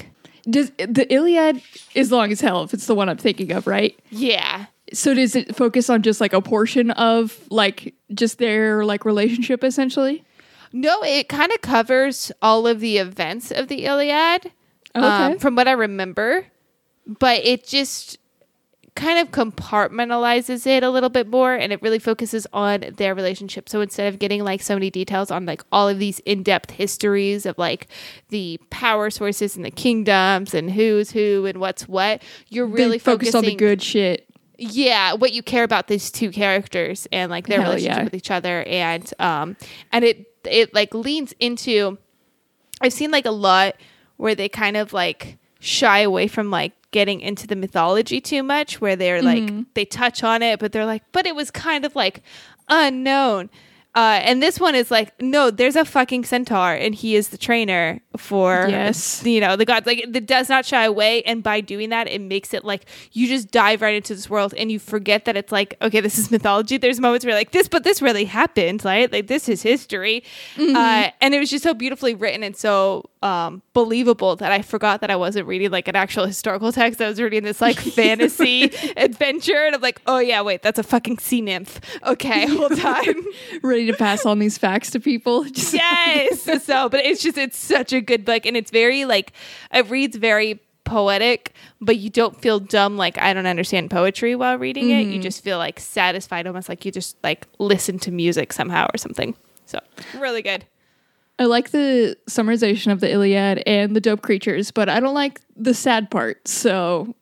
Speaker 2: Does the Iliad is long as hell if it's the one I'm thinking of, right?
Speaker 3: Yeah.
Speaker 2: So does it focus on just like a portion of like just their like relationship essentially?
Speaker 3: No, it kind of covers all of the events of the Iliad, um,
Speaker 2: Okay.
Speaker 3: from what I remember. But it just kind of compartmentalizes it a little bit more, and it really focuses on their relationship. So instead of getting like so many details on like all of these in-depth histories of like the power sources and the kingdoms and who's who and what's what, you're really
Speaker 2: focused focus on the good shit.
Speaker 3: Yeah what you care about these two characters and like their
Speaker 2: Hell
Speaker 3: relationship
Speaker 2: yeah.
Speaker 3: with each other. And um and it it like leans into i've seen like a lot where they kind of like shy away from like getting into the mythology too much where they're like they touch on it but they're like but it was kind of like unknown uh, and this one is like, no, there's a fucking centaur, and he is the trainer for
Speaker 2: Yes.
Speaker 3: you know the gods. Like it does not shy away, and by doing that, it makes it like you just dive right into this world, and you forget that it's like, okay, this is mythology. There's moments where you're like this, but this really happened, right? Like this is history, uh, and it was just so beautifully written and so um, believable that I forgot that I wasn't reading like an actual historical text. I was reading this like (laughs) fantasy adventure, and I'm like, oh yeah, wait, that's a fucking sea nymph. Okay, hold (laughs) on.
Speaker 2: Ready to pass on these facts to people. (laughs) Just
Speaker 3: yes. So, but it's just it's such a good book, and it's very like it reads very poetic, but you don't feel dumb like I don't understand poetry while reading it. You mm-hmm. just feel like satisfied, almost like you just like listen to music somehow or something. So really good.
Speaker 2: I like the summarization of the Iliad and the dope creatures, but I don't like the sad part. So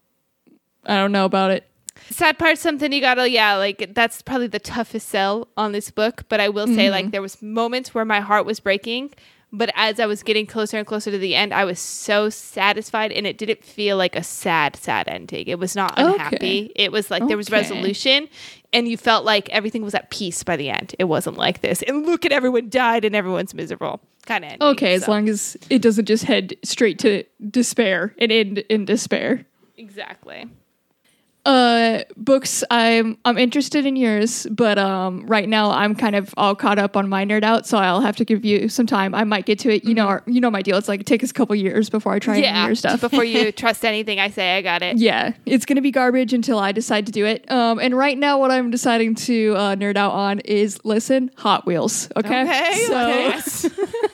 Speaker 2: I don't know about it.
Speaker 3: Sad part, something you gotta, yeah, like that's probably the toughest sell on this book. But I will say, like, mm-hmm. there was moments where my heart was breaking, but as I was getting closer and closer to the end, I was so satisfied, and it didn't feel like a sad, sad ending. It was not unhappy.
Speaker 2: Okay.
Speaker 3: It was like there was resolution, and you felt like everything was at peace by the end. It wasn't like this, and look at everyone died and everyone's miserable. Kind of Ending,
Speaker 2: Okay, as long as it doesn't just head straight to despair and end in despair.
Speaker 3: exactly.
Speaker 2: Uh, books. I'm I'm interested in yours, but um, right now I'm kind of all caught up on my nerd out, so I'll have to give you some time. I might get to it. You know, our, you know my deal. It's like take us a couple years before I try
Speaker 3: Yeah,
Speaker 2: your stuff.
Speaker 3: before you (laughs) trust anything I say, I got it.
Speaker 2: yeah, it's gonna be garbage until I decide to do it. Um, and right now, what I'm deciding to uh, nerd out on is listen Hot Wheels. Okay,
Speaker 3: Okay,
Speaker 2: so
Speaker 3: okay. (laughs) (laughs)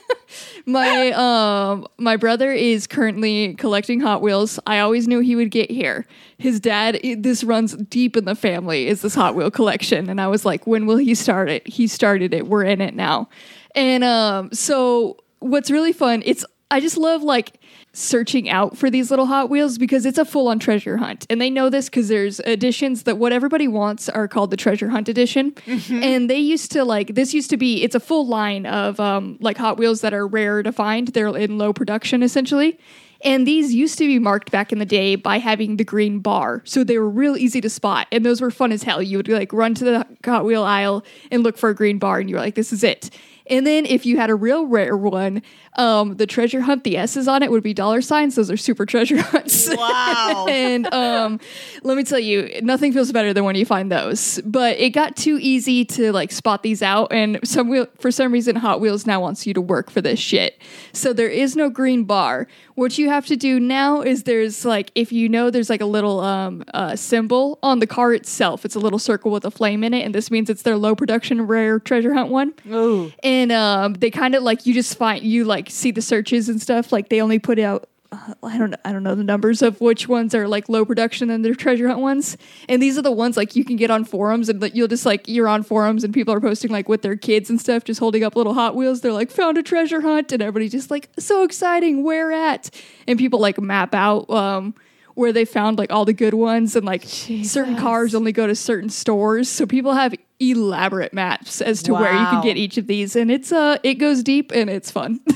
Speaker 2: my um my brother is currently collecting Hot Wheels. I always knew he would get here. His dad, this runs deep in the family, is this Hot Wheel collection, and I was like, when will he start it? He started it. We're in it now, and um so what's really fun? It's I just love like searching out for these little Hot Wheels because it's a full on treasure hunt. And they know this because there's editions that what everybody wants are called the treasure hunt edition. And they used to like, this used to be, it's a full line of um, like Hot Wheels that are rare to find. They're in low production essentially. And these used to be marked back in the day by having the green bar. So they were real easy to spot. And those were fun as hell. You would like run to the Hot Wheel aisle and look for a green bar and you were like, this is it. And then if you had a real rare one, um, the treasure hunt, the S's on it would be dollar signs. Those are super treasure hunts. (laughs)
Speaker 1: Wow.
Speaker 2: and um, let me tell you, nothing feels better than when you find those. But it got too easy to like spot these out, and some wheel, for some reason, Hot Wheels now wants you to work for this shit. So there is no green bar. What you have to do now is there's like if you know there's like a little um, uh, symbol on the car itself. It's a little circle with a flame in it, and this means it's their low production rare treasure hunt one
Speaker 1: Ooh.
Speaker 2: and um, they kind of like you just find you like see the searches and stuff. Like they only put out. Uh, I don't know. I don't know the numbers of which ones are like low production and they're treasure hunt ones. And these are the ones like you can get on forums and like, you'll just like you're on forums and people are posting like with their kids and stuff, just holding up little Hot Wheels. They're like found a treasure hunt and everybody's just like so exciting. Where at? And people like map out um, where they found like all the good ones and like certain cars only go to certain stores. So people have elaborate maps as to where you can get each of these and it's uh it goes deep and it's fun. (laughs)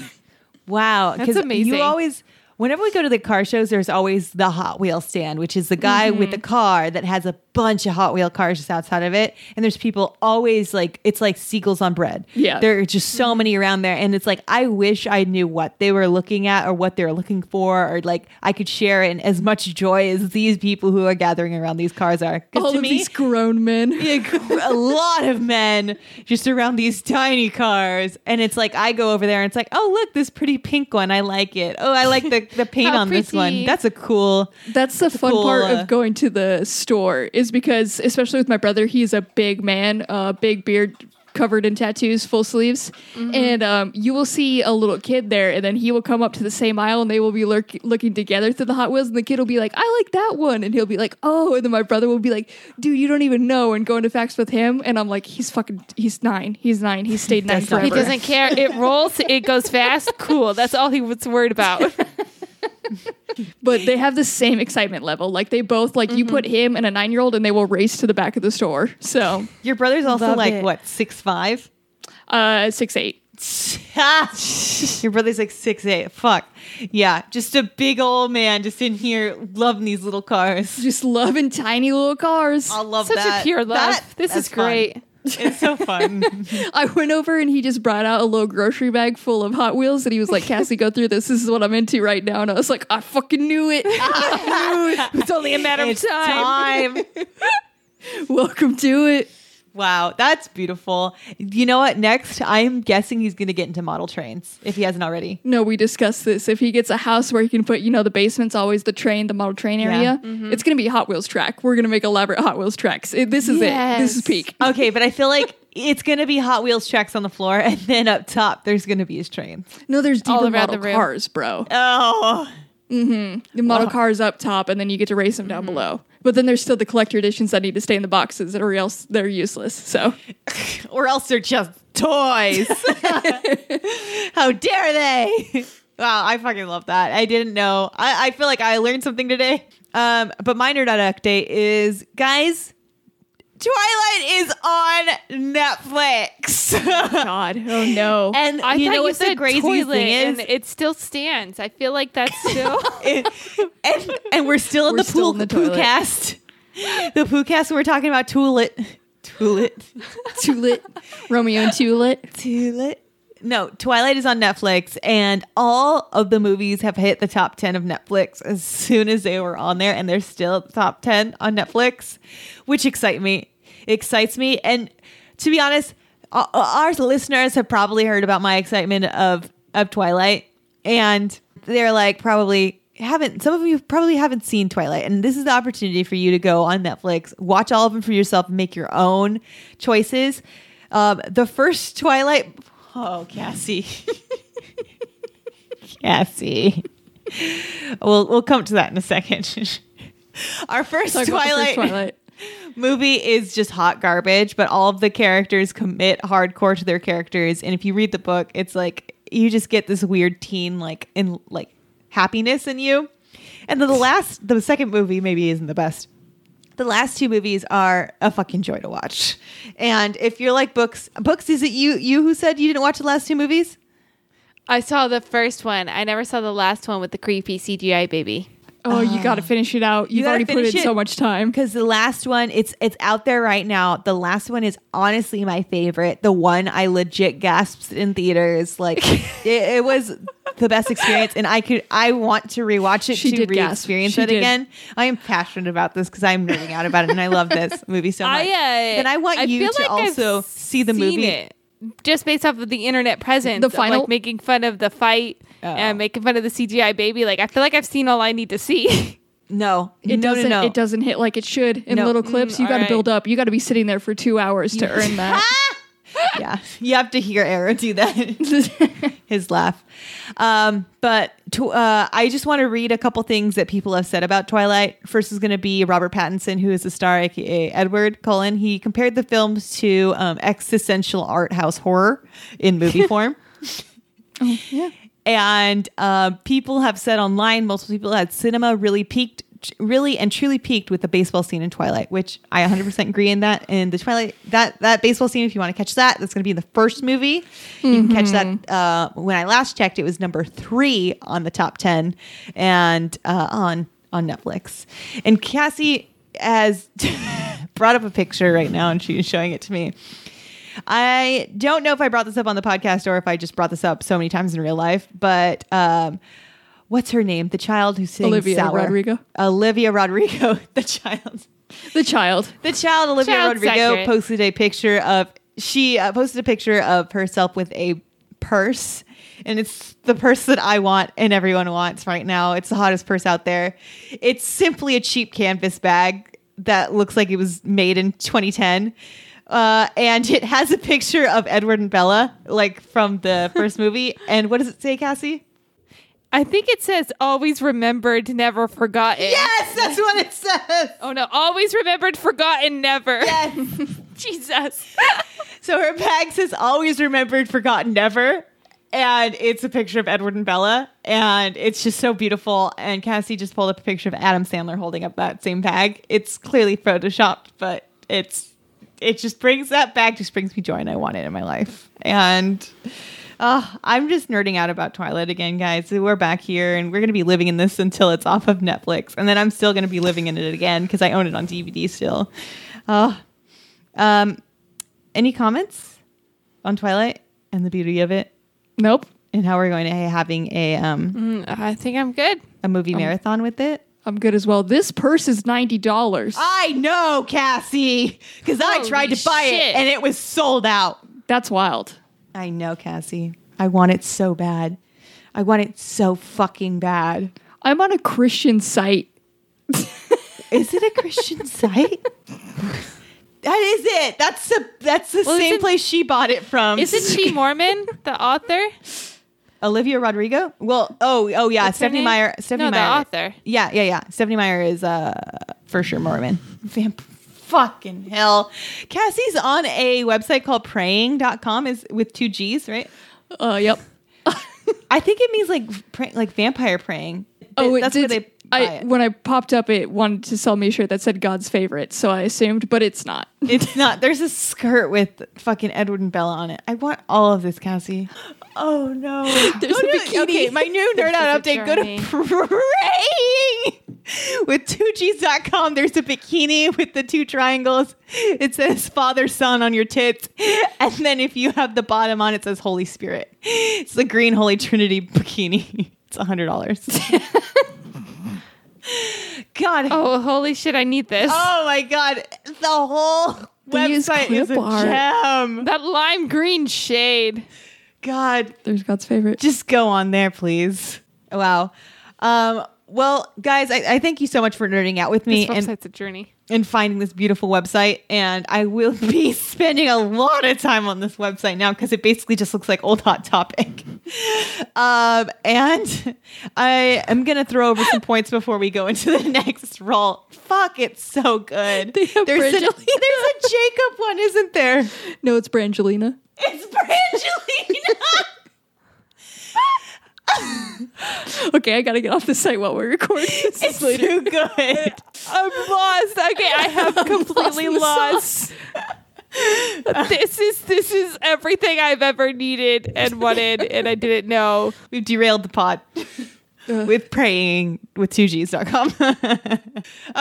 Speaker 1: Wow,
Speaker 3: That's amazing.
Speaker 1: You always, whenever we go to the car shows, there's always the Hot Wheel stand, which is the guy with
Speaker 2: Mm-hmm.
Speaker 1: the car that has a bunch of Hot Wheel cars just outside of it, and there's people always like it's like seagulls on bread.
Speaker 2: Yeah.
Speaker 1: there are just so many around there, and it's like I wish I knew what they were looking at or what they're looking for, or like I could share in as much joy as these people who are gathering around these cars are.
Speaker 2: All
Speaker 1: to
Speaker 2: of
Speaker 1: me,
Speaker 2: these grown men. (laughs)
Speaker 1: a lot of men just around these tiny cars and it's like i go over there and it's like oh look this pretty pink one i like it oh i like the, the (laughs) paint on this one that's a cool
Speaker 2: That's the fun
Speaker 1: cool,
Speaker 2: part
Speaker 1: uh,
Speaker 2: of going to the store is because, especially with my brother, he's a big man, uh, big beard, covered in tattoos, full sleeves,
Speaker 1: Mm-hmm.
Speaker 2: and um, you will see a little kid there, and then he will come up to the same aisle, and they will be lurk- looking together through the Hot Wheels, and the kid will be like, "I like that one," and he'll be like, "Oh," and then my brother will be like, "Dude, you don't even know," and go into facts with him, and I'm like, "He's fucking, he's nine, he's nine, he's stayed nine
Speaker 1: That's not
Speaker 3: He doesn't care. It rolls. It goes fast. Cool. That's all he was worried about. (laughs)
Speaker 2: but they have the same excitement level. Like they both like you put him and a nine year old, and they will race to the back of the store. So
Speaker 1: your brother's also
Speaker 3: Love
Speaker 1: like
Speaker 3: it.
Speaker 1: what six five
Speaker 2: uh, six eight. (laughs)
Speaker 1: your brother's like six eight fuck yeah just a big old man just in here loving these little cars
Speaker 2: Just loving tiny little cars.
Speaker 1: i love
Speaker 3: Such
Speaker 1: that
Speaker 3: a pure love.
Speaker 1: That-
Speaker 3: this
Speaker 1: that's
Speaker 3: is great.
Speaker 1: It's so fun (laughs)
Speaker 2: I went over and he just brought out a little grocery bag full of Hot Wheels and he was like, Cassie, go through this. This is what I'm into right now. And I was like, I fucking knew it.
Speaker 3: It's only a matter of time.
Speaker 1: time (laughs)
Speaker 2: Welcome to it.
Speaker 1: Wow, that's beautiful. You know what? Next, I'm guessing he's going to get into model trains if he hasn't already.
Speaker 2: No, we discussed this. If he gets a house where he can put, you know, the basement's always the train, the model train area, mm-hmm. it's going to be Hot Wheels track. We're going to make elaborate Hot Wheels tracks. It- this is it. This is peak.
Speaker 1: Okay, but I feel like it's going to be Hot Wheels tracks on the floor, and then up top, there's going to be his trains.
Speaker 2: No, there's
Speaker 3: All
Speaker 2: deeper
Speaker 3: around
Speaker 2: model
Speaker 3: the room.
Speaker 2: cars, bro.
Speaker 1: Oh, mm-hmm.
Speaker 2: The model oh. cars up top, and then you get to race them down mm-hmm. below. But then there's still the collector editions that need to stay in the boxes, or else they're useless. So (laughs)
Speaker 1: or else they're just toys. (laughs) How dare they? Wow, I fucking love that. I didn't know. I, I feel like I learned something today. Um, but my nerd update is, guys, Twilight is on Netflix.
Speaker 2: Oh God, oh no. (laughs)
Speaker 1: and
Speaker 3: I
Speaker 1: you
Speaker 3: thought
Speaker 1: know the
Speaker 3: said
Speaker 1: craziest
Speaker 3: toilet,
Speaker 1: thing
Speaker 3: and
Speaker 1: is?
Speaker 3: it still stands. I feel like that's (laughs) still. (laughs)
Speaker 1: and, and we're still in
Speaker 2: We're
Speaker 1: the pool,
Speaker 2: in the
Speaker 1: poo cast. The poo cast. We're talking about Tulet. Tulet.
Speaker 2: Tulet, Romeo and Tulet.
Speaker 1: Tulet. No, Twilight is on Netflix, and all of the movies have hit the top 10 of Netflix as soon as they were on there, and they're still top 10 on Netflix, which excite me. Excites me. And to be honest, our listeners have probably heard about my excitement of, of Twilight, and they're like, probably haven't, some of you probably haven't seen Twilight, and this is the opportunity for you to go on Netflix, watch all of them for yourself, and make your own choices. Um, the first Twilight. Oh, Cassie. (laughs) Cassie. We'll we'll come to that in a second. (laughs) Our first
Speaker 2: Talk the first Twilight.
Speaker 1: Movie is just hot garbage, but all of the characters commit hardcore to their characters. And if you read the book, it's like you just get this weird teen like in like happiness in you. And then the last the second movie maybe isn't the best. The last two movies are a fucking joy to watch. And if you're like books books, is it you you who said you didn't watch the last two movies?
Speaker 3: I saw the first one. I never saw the last one with the creepy CGI baby.
Speaker 2: Oh, you got to finish it out. You've
Speaker 1: gotta
Speaker 2: already put in
Speaker 1: it.
Speaker 2: so much time.
Speaker 1: because the last one it's it's out there right now the last one is honestly my favorite the one i legit gasped in theaters like (laughs) it, it was the best experience and i could i want to rewatch it
Speaker 2: She
Speaker 1: to
Speaker 2: did
Speaker 1: re-experience it
Speaker 2: did.
Speaker 1: again i am passionate about this because i'm nerding out about it and i love this (laughs) movie so much
Speaker 3: I, uh,
Speaker 1: and i want
Speaker 3: I
Speaker 1: you to
Speaker 3: like I've
Speaker 1: also see the
Speaker 3: seen
Speaker 1: movie
Speaker 3: it, just based off of the internet presence.
Speaker 2: The
Speaker 3: of,
Speaker 2: final-
Speaker 3: like making fun of the fight
Speaker 1: Oh.
Speaker 3: and making fun of the CGI baby. Like I feel like I've seen all I need to see. (laughs)
Speaker 1: no
Speaker 2: It
Speaker 1: no,
Speaker 2: doesn't.
Speaker 1: no, no.
Speaker 2: It doesn't hit like it should in
Speaker 1: No.
Speaker 2: little clips.
Speaker 3: Mm,
Speaker 2: you got to
Speaker 3: alright.
Speaker 2: build up. You got to be sitting there for two hours to (laughs) earn that. (laughs)
Speaker 1: yeah you have to hear Arrow do that his laugh. Um, but to, uh, I just want to read a couple things that people have said about Twilight. First is going to be Robert Pattinson, who is the star, aka Edward Cullen. He compared the films to um, existential art house horror in movie form.
Speaker 2: yeah.
Speaker 1: And uh, people have said online, multiple people had cinema really peaked, really and truly peaked with the baseball scene in Twilight, which I 100% agree in that. And the Twilight, that that baseball scene, if you want to catch that, that's going to be in the first movie. You can catch that. Uh, when I last checked, it was number three on the top 10 and uh, on on Netflix. And Cassie, has (laughs) brought up a picture right now and she's showing it to me. I don't know if I brought this up on the podcast or if I just brought this up so many times in real life, but um, what's her name? The child who sings
Speaker 2: Olivia
Speaker 1: Sour.
Speaker 2: Rodrigo?
Speaker 1: Olivia Rodrigo, (laughs) the child.
Speaker 2: The child.
Speaker 1: The child Olivia
Speaker 3: Child's
Speaker 1: Rodrigo
Speaker 3: accurate.
Speaker 1: posted a picture of she uh, posted a picture of herself with a purse and it's the purse that I want and everyone wants right now. It's the hottest purse out there. It's simply a cheap canvas bag that looks like it was made in 2010. Uh, and it has a picture of Edward and Bella, like from the (laughs) first movie. And what does it say, Cassie?
Speaker 3: I think it says always remembered, never forgotten.
Speaker 1: Yes, that's what it says.
Speaker 3: Oh no, always remembered, forgotten, never.
Speaker 1: Yes. (laughs)
Speaker 3: Jesus. (laughs)
Speaker 1: So her bag says always remembered, forgotten, never. And it's a picture of Edward and Bella. And it's just so beautiful. And Cassie just pulled up a picture of Adam Sandler holding up that same bag. It's clearly photoshopped, but it's it just brings that back, just brings me joy and I want it in my life. And uh, I'm just nerding out about Twilight again, guys. We're back here and we're going to be living in this until it's off of Netflix. And then I'm still going to be living in it again because I own it on DVD still. Uh, um, any comments on Twilight and the beauty of it
Speaker 2: Nope.
Speaker 1: and how we're going to be having a um
Speaker 3: Mm, I think I'm good.
Speaker 1: a movie marathon with it?
Speaker 2: I'm good as well. This purse is ninety dollars.
Speaker 1: I know, Cassie, because I
Speaker 3: Holy
Speaker 1: tried to buy
Speaker 3: shit.
Speaker 1: it and it was sold out.
Speaker 2: That's wild.
Speaker 1: I know, Cassie. I want it so bad. I want it so fucking bad.
Speaker 2: I'm on a Christian site.
Speaker 1: Is it a Christian (laughs) site? That is it. That's the that's the
Speaker 3: Well,
Speaker 1: same place she bought it from.
Speaker 3: Isn't she (laughs) Mormon, the author?
Speaker 1: Olivia Rodrigo? Well, oh, oh yeah,
Speaker 3: What's Stephenie?
Speaker 1: Meyer. Stephenie
Speaker 3: No, the author.
Speaker 1: Yeah, yeah, yeah. Stephenie Meyer is uh for sure Mormon. Vamp fucking hell. Cassie's on a website called praying.com is with two G's, right?
Speaker 2: Uh, yep. (laughs)
Speaker 1: I think it means like pray, like vampire praying.
Speaker 2: Oh, it
Speaker 1: that's
Speaker 2: did.
Speaker 1: where they
Speaker 2: I
Speaker 1: it.
Speaker 2: when I popped up, it wanted to sell me a shirt that said God's favorite, so I assumed, but it's not. (laughs)
Speaker 1: It's not. There's a skirt with fucking Edward and Bella on it. I want all of this, Cassie. Oh no. (gasps)
Speaker 2: There's
Speaker 1: Go
Speaker 2: a
Speaker 1: to-
Speaker 2: bikini.
Speaker 1: Okay, my new nerd out
Speaker 3: This is a
Speaker 1: update. Go to praying with 2gs.com. There's a bikini with the two triangles. It says Father, Son on your tits. And then if you have the bottom on, it says Holy Spirit. It's the green Holy Trinity bikini. (laughs) It's a $100. (laughs) God.
Speaker 3: Oh, holy shit! I need this.
Speaker 1: Oh my god, the whole
Speaker 2: They use
Speaker 1: website is a
Speaker 2: clip art.
Speaker 1: gem.
Speaker 3: That lime green shade.
Speaker 1: God,
Speaker 2: There's God's favorite.
Speaker 1: just go on there, please. Wow. Um, well, guys, I, I thank you so much for nerding out with me
Speaker 3: This
Speaker 1: and,
Speaker 3: website's a journey.
Speaker 1: and finding this beautiful website. And I will (laughs) be spending a lot of time on this website now because it basically just looks like old hot topic. (laughs) um, and I am gonna throw over some points before we go into the (laughs) next roll. Fuck, it's so good. There's, a, there's a Jacob one, isn't there?
Speaker 2: no, it's Brangelina.
Speaker 1: It's Brangelina. (laughs)
Speaker 2: Okay, I gotta get off the site while we're recording. (laughs) This
Speaker 1: it's
Speaker 2: is later.
Speaker 1: too good. (laughs)
Speaker 3: I'm lost. Okay, I have completely
Speaker 2: in the
Speaker 3: lost. this is this is everything I've ever needed and wanted, and I didn't know.
Speaker 1: We've derailed the pod with praying with 2gs.com.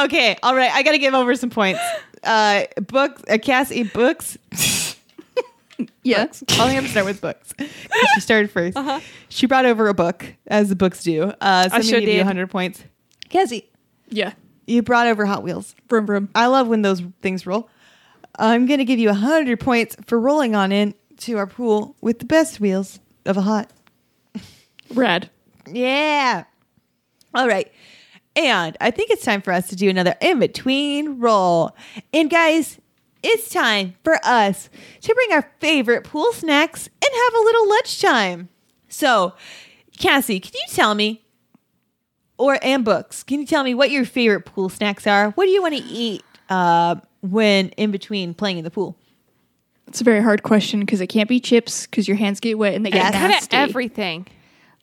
Speaker 1: okay, all right. I got to give over some points. Uh, books, uh, Cassie, books.
Speaker 2: Yeah.
Speaker 1: books. I'll have to start with books. (laughs) She started 1st
Speaker 3: Uh-huh.
Speaker 1: She brought over a book, as the books do. Uh, so
Speaker 3: I
Speaker 1: I'm
Speaker 3: sure
Speaker 1: going to you
Speaker 3: did.
Speaker 1: 100 points. Cassie,
Speaker 2: Yeah.
Speaker 1: you brought over Hot Wheels.
Speaker 2: Brum brum.
Speaker 1: I love when those things roll. I'm going to give you 100 points for rolling on in to our pool with the best wheels of a hot. (laughs)
Speaker 2: Rad.
Speaker 1: Yeah. All right. And I think it's time for us to do another in between roll. And guys, it's time for us to bring our favorite pool snacks and have a little lunchtime. So, Cassie, can you tell me, or and books, can you tell me what your favorite pool snacks are? What do you want to eat uh, when in between playing in the pool?
Speaker 2: It's a very hard question because it can't be chips because your hands get wet and they get
Speaker 3: Kind of
Speaker 2: nasty.
Speaker 3: everything.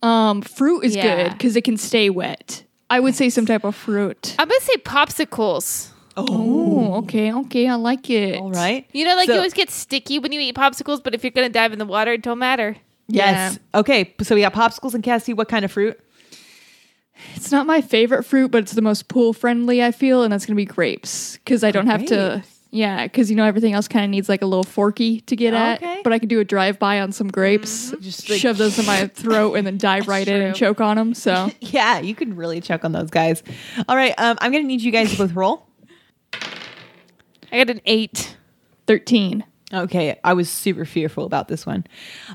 Speaker 2: um, fruit is
Speaker 3: Yeah.
Speaker 2: good because it can stay wet. I would say some type of fruit.
Speaker 3: I'm gonna say popsicles.
Speaker 2: Oh, okay, okay, I like it.
Speaker 1: All right.
Speaker 3: You know, like
Speaker 1: So-
Speaker 3: you always get sticky when you eat popsicles, but if you're gonna dive in the water, it don't matter.
Speaker 1: Yes. Okay. So we got popsicles and Cassie. What kind of fruit?
Speaker 2: It's not my favorite fruit, but it's the most pool friendly. I feel, and that's gonna be grapes because I don't have to Yeah, because you know everything else kind of needs like a little forky to get
Speaker 1: Okay.
Speaker 2: at. But I could do a drive by on some grapes,
Speaker 1: Just, like,
Speaker 2: shove those in my throat, and then dive right in and choke on them. So (laughs)
Speaker 1: Yeah, you can really choke on those guys. All right, um, I'm gonna need you guys to both roll.
Speaker 3: I got an eight.
Speaker 2: thirteen.
Speaker 1: Okay, I was super fearful about this one.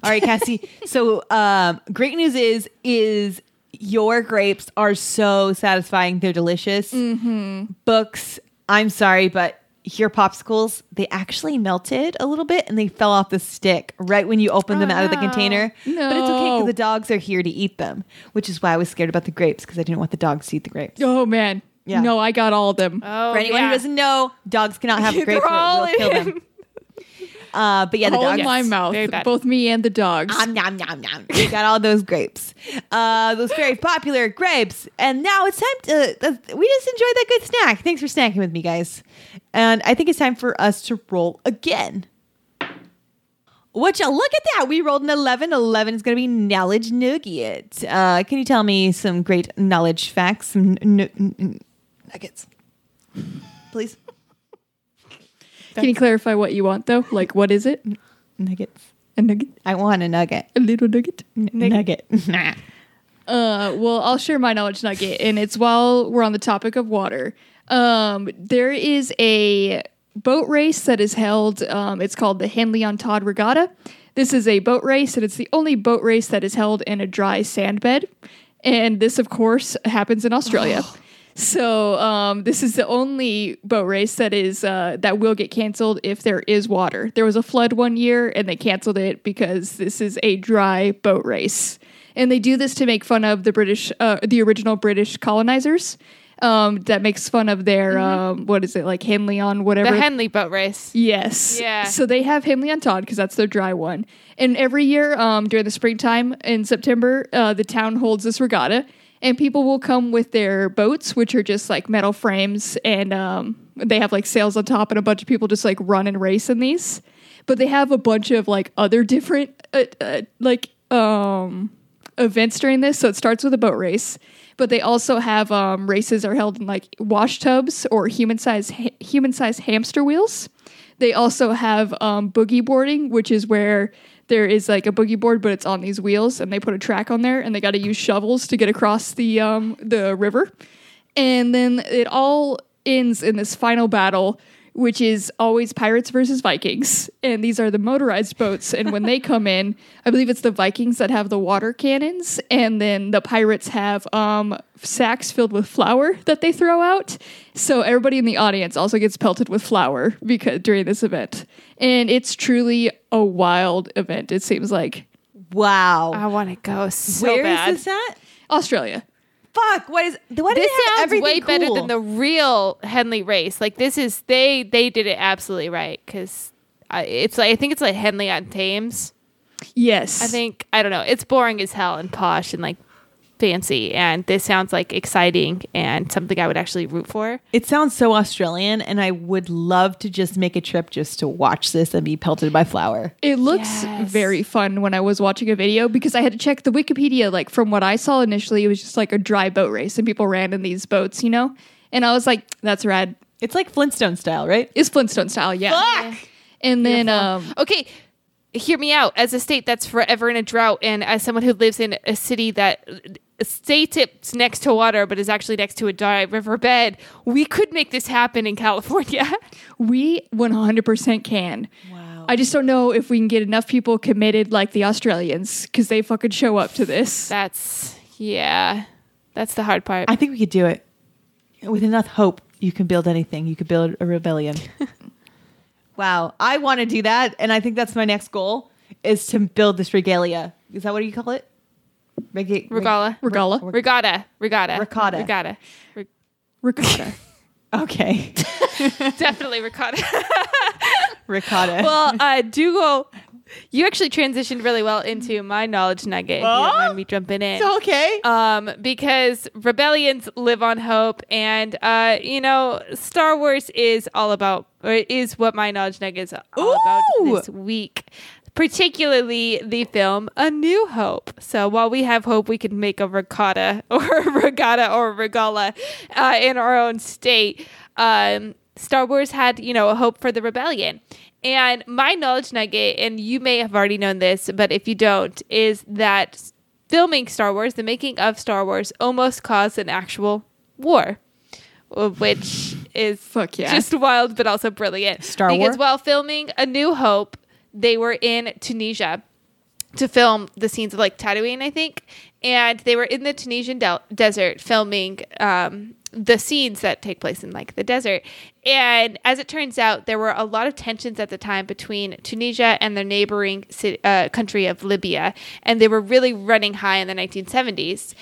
Speaker 1: All right, Cassie. (laughs) so, um, great news is is your grapes are so satisfying. They're delicious. Mm-hmm. Books. I'm sorry, but your popsicles they actually melted a little bit and they fell off the stick right when you opened them out of the
Speaker 3: Oh,
Speaker 1: container. But it's okay because the dogs are here to eat them, which is why I was scared about the grapes because I didn't want the dogs to eat the grapes.
Speaker 2: Oh man,
Speaker 1: Yeah.
Speaker 2: no, I got all of them.
Speaker 3: Oh,
Speaker 1: For anyone
Speaker 3: yeah.
Speaker 1: who doesn't know, dogs cannot have (laughs)
Speaker 3: They're
Speaker 1: grapes. We'll kill them. (laughs) Uh, but yeah, the
Speaker 2: all
Speaker 1: dogs.
Speaker 2: in my mouth,
Speaker 3: very bad.
Speaker 2: both me and the dogs.
Speaker 1: Nom, nom, nom, nom. We got all those grapes, uh, those very popular grapes, and now it's time to. Uh, we just enjoyed that good snack. Thanks for snacking with me, guys. And I think it's time for us to roll again. What you look at that? We rolled an 11. 11 is going to be knowledge nugget. Uh, can you tell me some great knowledge facts, some n- n- nuggets, please?
Speaker 2: Can you clarify what you want though? Like, what is it?
Speaker 1: Nuggets.
Speaker 2: A nugget?
Speaker 1: I want a nugget.
Speaker 2: A little nugget?
Speaker 1: N- nugget. (laughs)
Speaker 2: Uh, well, I'll share my knowledge nugget, and it's while we're on the topic of water. Um, there is a boat race that is held. Um, it's called the Henley on Todd Regatta. This is a boat race, and it's the only boat race that is held in a dry sand bed. And this, of course, happens in Australia. (gasps) So um, this is the only boat race that is uh, that will get canceled if there is water. There was a flood one year, and they canceled it because this is a dry boat race, and they do this to make fun of the British, uh, the original British colonizers. Um, that makes fun of their um, what is it like Henley on whatever
Speaker 3: The Henley boat race.
Speaker 2: Yes.
Speaker 3: Yeah.
Speaker 2: So they have Henley on Todd because that's their dry one. And every year um, during the springtime in September, uh, the town holds this regatta, and people will come with their boats, which are just like metal frames, and um, they have like sails on top, and a bunch of people just like run and race in these. But they have a bunch of like other different uh, uh, like um, events during this. So it starts with a boat race, but they also have um, races are held in like wash tubs or human size ha- human size hamster wheels. They also have um, boogie boarding, which is where there is like a boogie board, but it's on these wheels, and they put a track on there, and they got to use shovels to get across the um, the river. And then it all ends in this final battle, which is always pirates versus Vikings. And these are the motorized boats. And when they come in, (laughs) I believe it's the Vikings that have the water cannons, and then the pirates have um, sacks filled with flour that they throw out. So everybody in the audience also gets pelted with flour because during this event. And it's truly a wild event, it seems like.
Speaker 1: wow.
Speaker 3: I want to go so
Speaker 1: Where is
Speaker 3: bad.
Speaker 1: this at?
Speaker 2: Australia.
Speaker 1: Fuck. What is? Why do
Speaker 3: this
Speaker 1: they have
Speaker 3: sounds
Speaker 1: everything
Speaker 3: way better than the real Henley race. Like this is they they did it absolutely right because it's like I think it's like Henley on Thames.
Speaker 2: Yes.
Speaker 3: I think I don't know. It's boring as hell and posh and like fancy, and this sounds like exciting and something I would actually root for.
Speaker 1: It sounds so Australian, and I would love to just make a trip just to watch this and be pelted by flour.
Speaker 2: It looks
Speaker 3: Yes.
Speaker 2: very fun when I was watching a video because I had to check the Wikipedia. Like from what I saw initially, it was just like a dry boat race and people ran in these boats, you know? And I was like, that's rad.
Speaker 1: It's like Flintstone style, right?
Speaker 2: It's Flintstone style, yeah.
Speaker 1: Fuck.
Speaker 2: And then um
Speaker 3: Okay, hear me out. As a state that's forever in a drought, and as someone who lives in a city that states it's next to water, but is actually next to a dry riverbed, we could make this happen in California. (laughs)
Speaker 2: we 100% can.
Speaker 1: Wow.
Speaker 2: I just don't know if we can get enough people committed like the Australians because they fucking show up to this.
Speaker 3: that's yeah, that's the hard part.
Speaker 1: I think we could do it. With enough hope, you can build anything. You could build a rebellion. (laughs) wow. I want to do that, and I think that's my next goal is to build this regalia. Is that what you call it? Rega-
Speaker 3: Regala.
Speaker 2: Regala.
Speaker 3: Regatta, regatta,
Speaker 1: Ricotta.
Speaker 3: regatta, Re-
Speaker 2: Ricotta. (laughs)
Speaker 1: Okay. (laughs)
Speaker 3: definitely ricotta. (laughs)
Speaker 1: Ricotta.
Speaker 3: well, uh, Dougal, you actually transitioned really well into my knowledge nugget. If you don't mind me jumping in.
Speaker 1: It's okay.
Speaker 3: um, because rebellions live on hope, and uh, you know, Star Wars is all about, or is what my knowledge nugget is all
Speaker 1: Ooh.
Speaker 3: about this week. Particularly the film A New Hope. So while we have hope, we can make a ricotta (laughs) or a regatta or a regala uh, in our own state. Um, Star Wars had, you know, a hope for the rebellion. And my knowledge nugget, and you may have already known this, but if you don't, is that filming Star Wars, the making of Star Wars, almost caused an actual war, which is
Speaker 2: Fuck yeah.
Speaker 3: just wild, but also brilliant.
Speaker 1: Star
Speaker 3: because
Speaker 1: War?
Speaker 3: while filming A New Hope, they were in Tunisia to film the scenes of like Tatooine, I think, and they were in the Tunisian desert filming um, the scenes that take place in like the desert. And as it turns out, there were a lot of tensions at the time between Tunisia and the neighboring ci- uh, country of Libya, and they were really running high in the 1970s.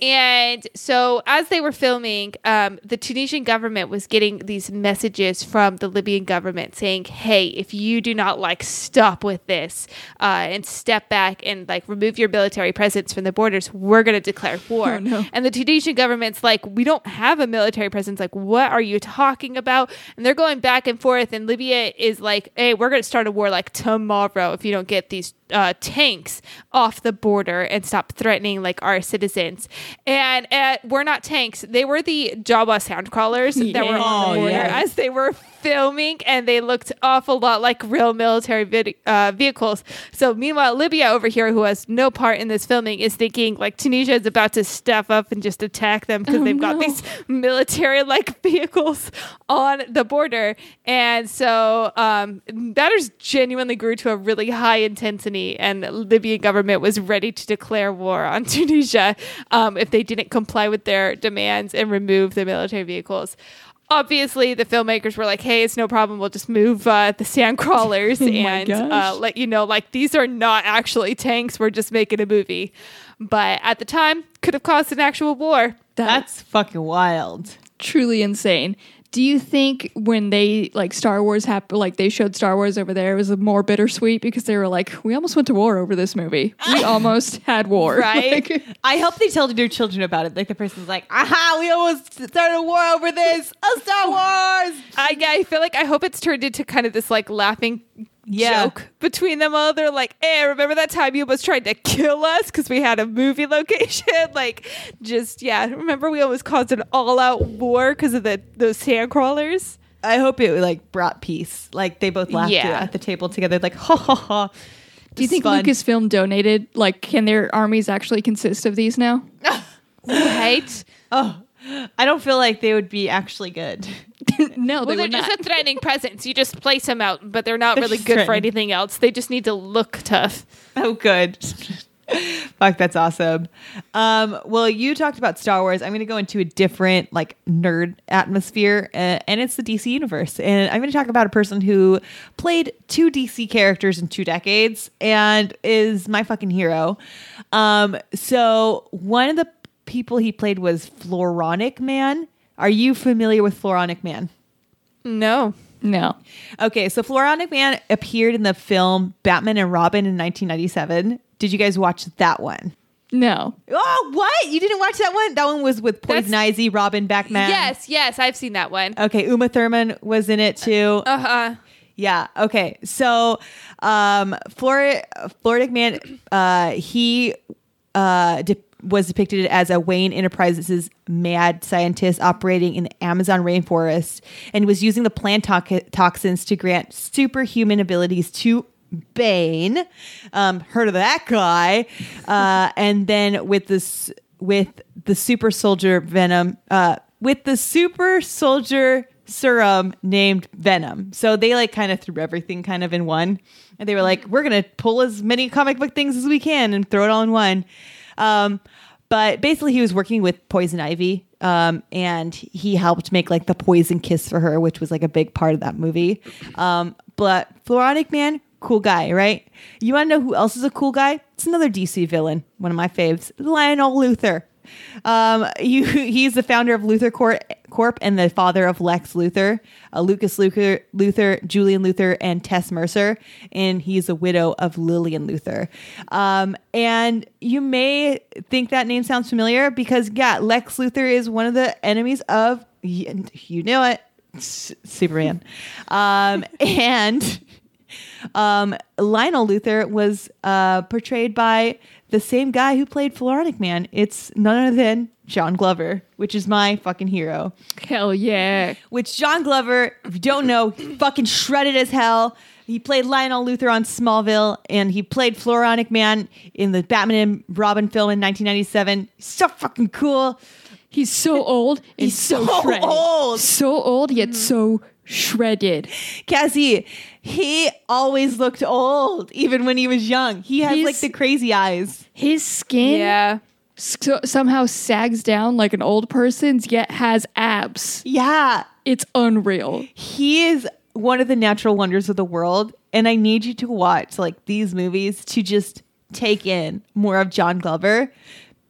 Speaker 3: And so, as they were filming, um, the Tunisian government was getting these messages from the Libyan government saying, "Hey, if you do not like stop with this uh, and step back and like remove your military presence from the borders, we're going to declare (laughs) war."
Speaker 2: Oh, no.
Speaker 3: And the Tunisian government's like, "We don't have a military presence. Like, what are you talking about?" And they're going back and forth. And Libya is like, "Hey, we're going to start a war like tomorrow if you don't get these uh, tanks off the border and stop threatening like our citizens. And uh, we're not tanks; they were the Jawa sand crawlers that were on the border
Speaker 1: yeah.
Speaker 3: as they were filming, and they looked awful lot like real military vid- uh, vehicles. So meanwhile, Libya over here, who has no part in this filming, is thinking like Tunisia is about to step up and just attack them because
Speaker 2: Oh,
Speaker 3: they've got these military like (laughs) vehicles on the border. And so um, matters genuinely grew to a really high intensity, and the Libyan government was ready to declare war on (laughs) Tunisia um, if they didn't comply with their demands and remove the military vehicles. Obviously, the filmmakers were like, "Hey, it's no problem. We'll just move uh, the sand (laughs) crawlers
Speaker 2: my
Speaker 3: and uh, let you know, like these are not actually tanks. We're just making a movie." But at the time, could have caused an actual war.
Speaker 1: That's fucking wild.
Speaker 2: truly insane. Do you think when they like Star Wars happened, like they showed Star Wars over there, it was more bittersweet because they were like, we almost went to war over this movie. We (laughs) almost had war, (laughs)
Speaker 3: Right?
Speaker 2: Like,
Speaker 1: I hope they tell their children about it. Like the person's like, aha, we almost started a war over this. A Star Wars.
Speaker 3: I, yeah, I feel like I hope it's turned into kind of this like laughing
Speaker 1: Yeah.
Speaker 3: joke between them all. They're like, "Hey, remember that time you almost tried to kill us because we had a movie (laughs) location?" (laughs) like, just yeah, remember we almost caused an all-out war because of the those sand crawlers.
Speaker 1: I hope it like brought peace. Like they both laughed
Speaker 3: Yeah.
Speaker 1: at the table together. Like, ha ha ha.
Speaker 2: do you think Lucasfilm donated? Like, can their armies actually consist of these now? (laughs)
Speaker 3: Right?
Speaker 1: Oh, I don't feel like they would be actually good. (laughs)
Speaker 2: no, they
Speaker 3: well, they're
Speaker 2: would
Speaker 3: just
Speaker 2: not.
Speaker 3: a threatening presence. You just place them out, but they're not
Speaker 1: They're
Speaker 3: really good for anything else. They just need to look tough.
Speaker 1: Oh, good. Fuck, that's awesome. Um, well, you talked about Star Wars. I'm going to go into a different, like, nerd atmosphere, uh, and it's the DC universe. And I'm going to talk about a person who played two DC characters in two decades and is my fucking hero. Um, so one of the people he played was Floronic Man. Are you familiar with Floronic Man?
Speaker 3: No.
Speaker 2: no.
Speaker 1: Okay, so Floronic Man appeared in the film Batman and Robin in 1997. Did you guys watch that one?
Speaker 2: No.
Speaker 1: Oh, what? You didn't watch that one? That one was with Poison
Speaker 3: That's-
Speaker 1: Ivy, Robin Batman.
Speaker 3: Yes, yes, I've seen that one.
Speaker 1: Okay, Uma Thurman was in it too.
Speaker 3: Uh huh.
Speaker 1: Yeah. Okay. So, um, Flor- Floronic Man, uh, he uh, de- was depicted as a Wayne Enterprises mad scientist operating in the Amazon rainforest and was using the plant to- toxins to grant superhuman abilities to Bane. Um, heard of that guy? Uh, and then with this, with the super soldier Venom, uh, with the super soldier serum named Venom. So they like kind of threw everything kind of in one. And they were like, we're going to pull as many comic book things as we can and throw it all in one. Um, but basically, he was working with Poison Ivy. Um, and he helped make like the poison kiss for her, which was like a big part of that movie. Um, but Floronic Man, cool guy, right? You want to know who else is a cool guy? It's another DC villain, one of my faves, Lionel Luthor. Um, (laughs) you, he's the founder of LuthorCorp, and the father of Lex Luthor, uh, Lucas Luther, Luthor, Julian Luthor, and Tess Mercer, and he's a widow of Lillian Luthor. Um, and you may think that name sounds familiar because yeah, Lex Luthor is one of the enemies of you, know it, Superman, (laughs) um, and um, Lionel Luthor was uh, portrayed by the same guy who played Floronic Man. It's none other than John Glover, which is my fucking hero.
Speaker 2: Hell yeah.
Speaker 1: Which John Glover, if you don't know, fucking shredded as hell. He played Lionel Luthor on Smallville, and he played Floronic Man in the Batman and Robin film in 1997. So fucking cool.
Speaker 2: He's so old. and
Speaker 1: He's
Speaker 2: so,
Speaker 1: so
Speaker 2: shredded.
Speaker 1: old.
Speaker 2: So old yet mm-hmm. so shredded.
Speaker 1: Cassie, he always looked old, even when he was young. He has
Speaker 2: He's-
Speaker 1: like the crazy eyes.
Speaker 2: His skin
Speaker 3: Yeah.
Speaker 2: so- somehow sags down like an old person's, yet has abs.
Speaker 1: Yeah,
Speaker 2: It's unreal.
Speaker 1: he is one of the natural wonders of the world and i need you to watch like these movies to just take in more of john glover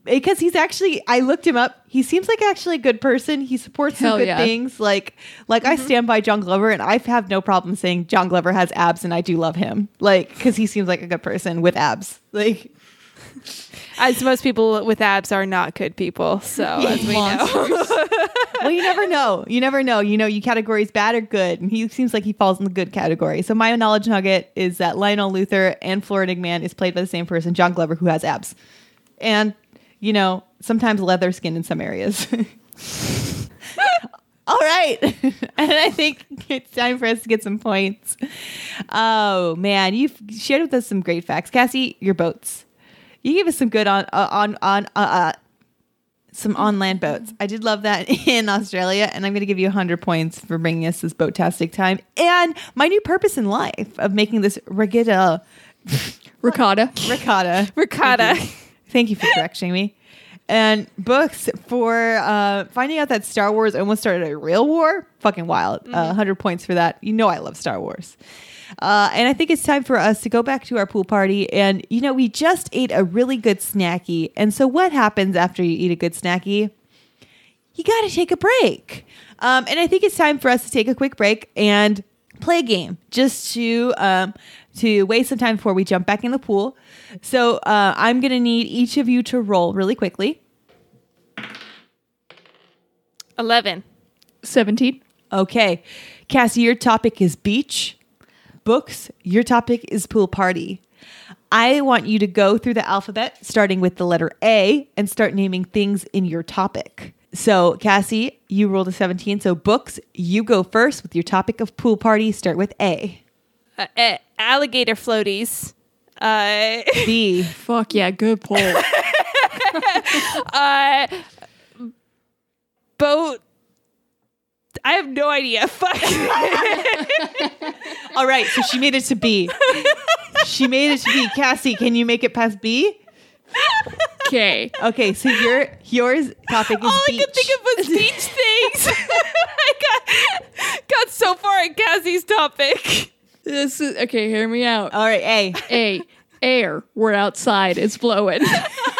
Speaker 1: because he's actually i looked him up he seems like actually a good person he supports some good
Speaker 2: yeah.
Speaker 1: things like like i mm-hmm. stand by john glover and i have no problem saying john glover has abs and i do love him like because he seems like a good person with abs like (laughs)
Speaker 3: As most people with abs are not good people. So (laughs) as we know.
Speaker 1: well, you never (laughs) know. You never know. You know, you categories bad or good, and he seems like he falls in the good category. So my knowledge nugget is that Lionel Luthor and Florida Man is played by the same person, John Glover, who has abs, and you know, sometimes leather skin in some areas. (laughs) All right, (laughs) and I think it's time for us to get some points. Oh man, you've shared with us some great facts, Cassie. Your boats. You gave us some good on uh, on on uh, uh, some on land boats. I did love that (laughs) in Australia, and I'm going to give you 100 points for bringing us this boat-tastic time and my new purpose in life of making this regatta
Speaker 2: Ricotta.
Speaker 1: ricotta.
Speaker 3: Ricotta.
Speaker 1: You, Thank you for correcting me. And books for uh, finding out that Star Wars almost started a real war. Fucking wild. Uh, 100 points for that. You know I love Star Wars. Uh, and I think it's time for us to go back to our pool party. And, you know, we just ate a really good snacky. And so, what happens after you eat a good snacky? You got to take a break. Um, and I think it's time for us to take a quick break and play a game just to um, to waste some time before we jump back in the pool. So uh, I'm going to need each of you to roll really quickly.
Speaker 3: 11.
Speaker 2: 17.
Speaker 1: Okay. Cassie, your topic is beach. Books, your topic is pool party. I want you to go through the alphabet, starting with the letter A, and start naming things in your topic. So, Cassie, you rolled a 17. So, books, you go first with your topic of pool party. Start with A.
Speaker 3: Uh, uh, alligator floaties. Uh, (laughs)
Speaker 1: B.
Speaker 2: Fuck yeah, good pull. (laughs)
Speaker 3: uh, boat. I have no idea. Fuck.
Speaker 1: All right. So, she made it to B. She made it to B. Cassie, can you make it past B?
Speaker 2: Okay.
Speaker 1: Okay. So, your yours topic is
Speaker 3: All I
Speaker 1: beach.
Speaker 3: could think of was beach things. (laughs) I got, got so far in Cassie's topic.
Speaker 2: This is okay, hear me out.
Speaker 1: All right. A.
Speaker 2: A. Air. We're outside. It's blowing.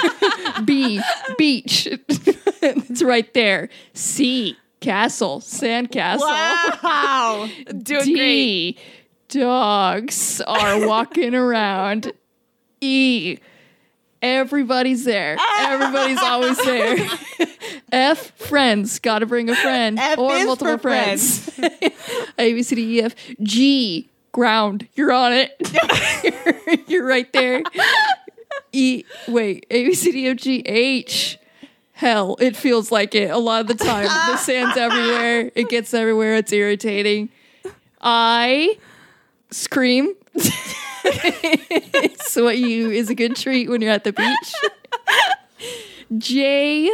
Speaker 2: (laughs) B. Beach. (laughs) it's right there. C. Castle. Sandcastle.
Speaker 1: Wow. (laughs)
Speaker 3: Doing great.
Speaker 2: D. Dogs are walking around. E. Everybody's there. Everybody's always there. F. Friends. Got to bring a friend
Speaker 1: F
Speaker 2: or multiple
Speaker 1: for
Speaker 2: friends. A B C D E F G. Ground. You're on it. you're, (laughs) you're right there. E. Wait. A B C D F G H. Hell, it feels like it a lot of the time. The (laughs) sand's everywhere. It gets everywhere. It's irritating. I scream. (laughs) it's what you is a good treat when you're at the beach. J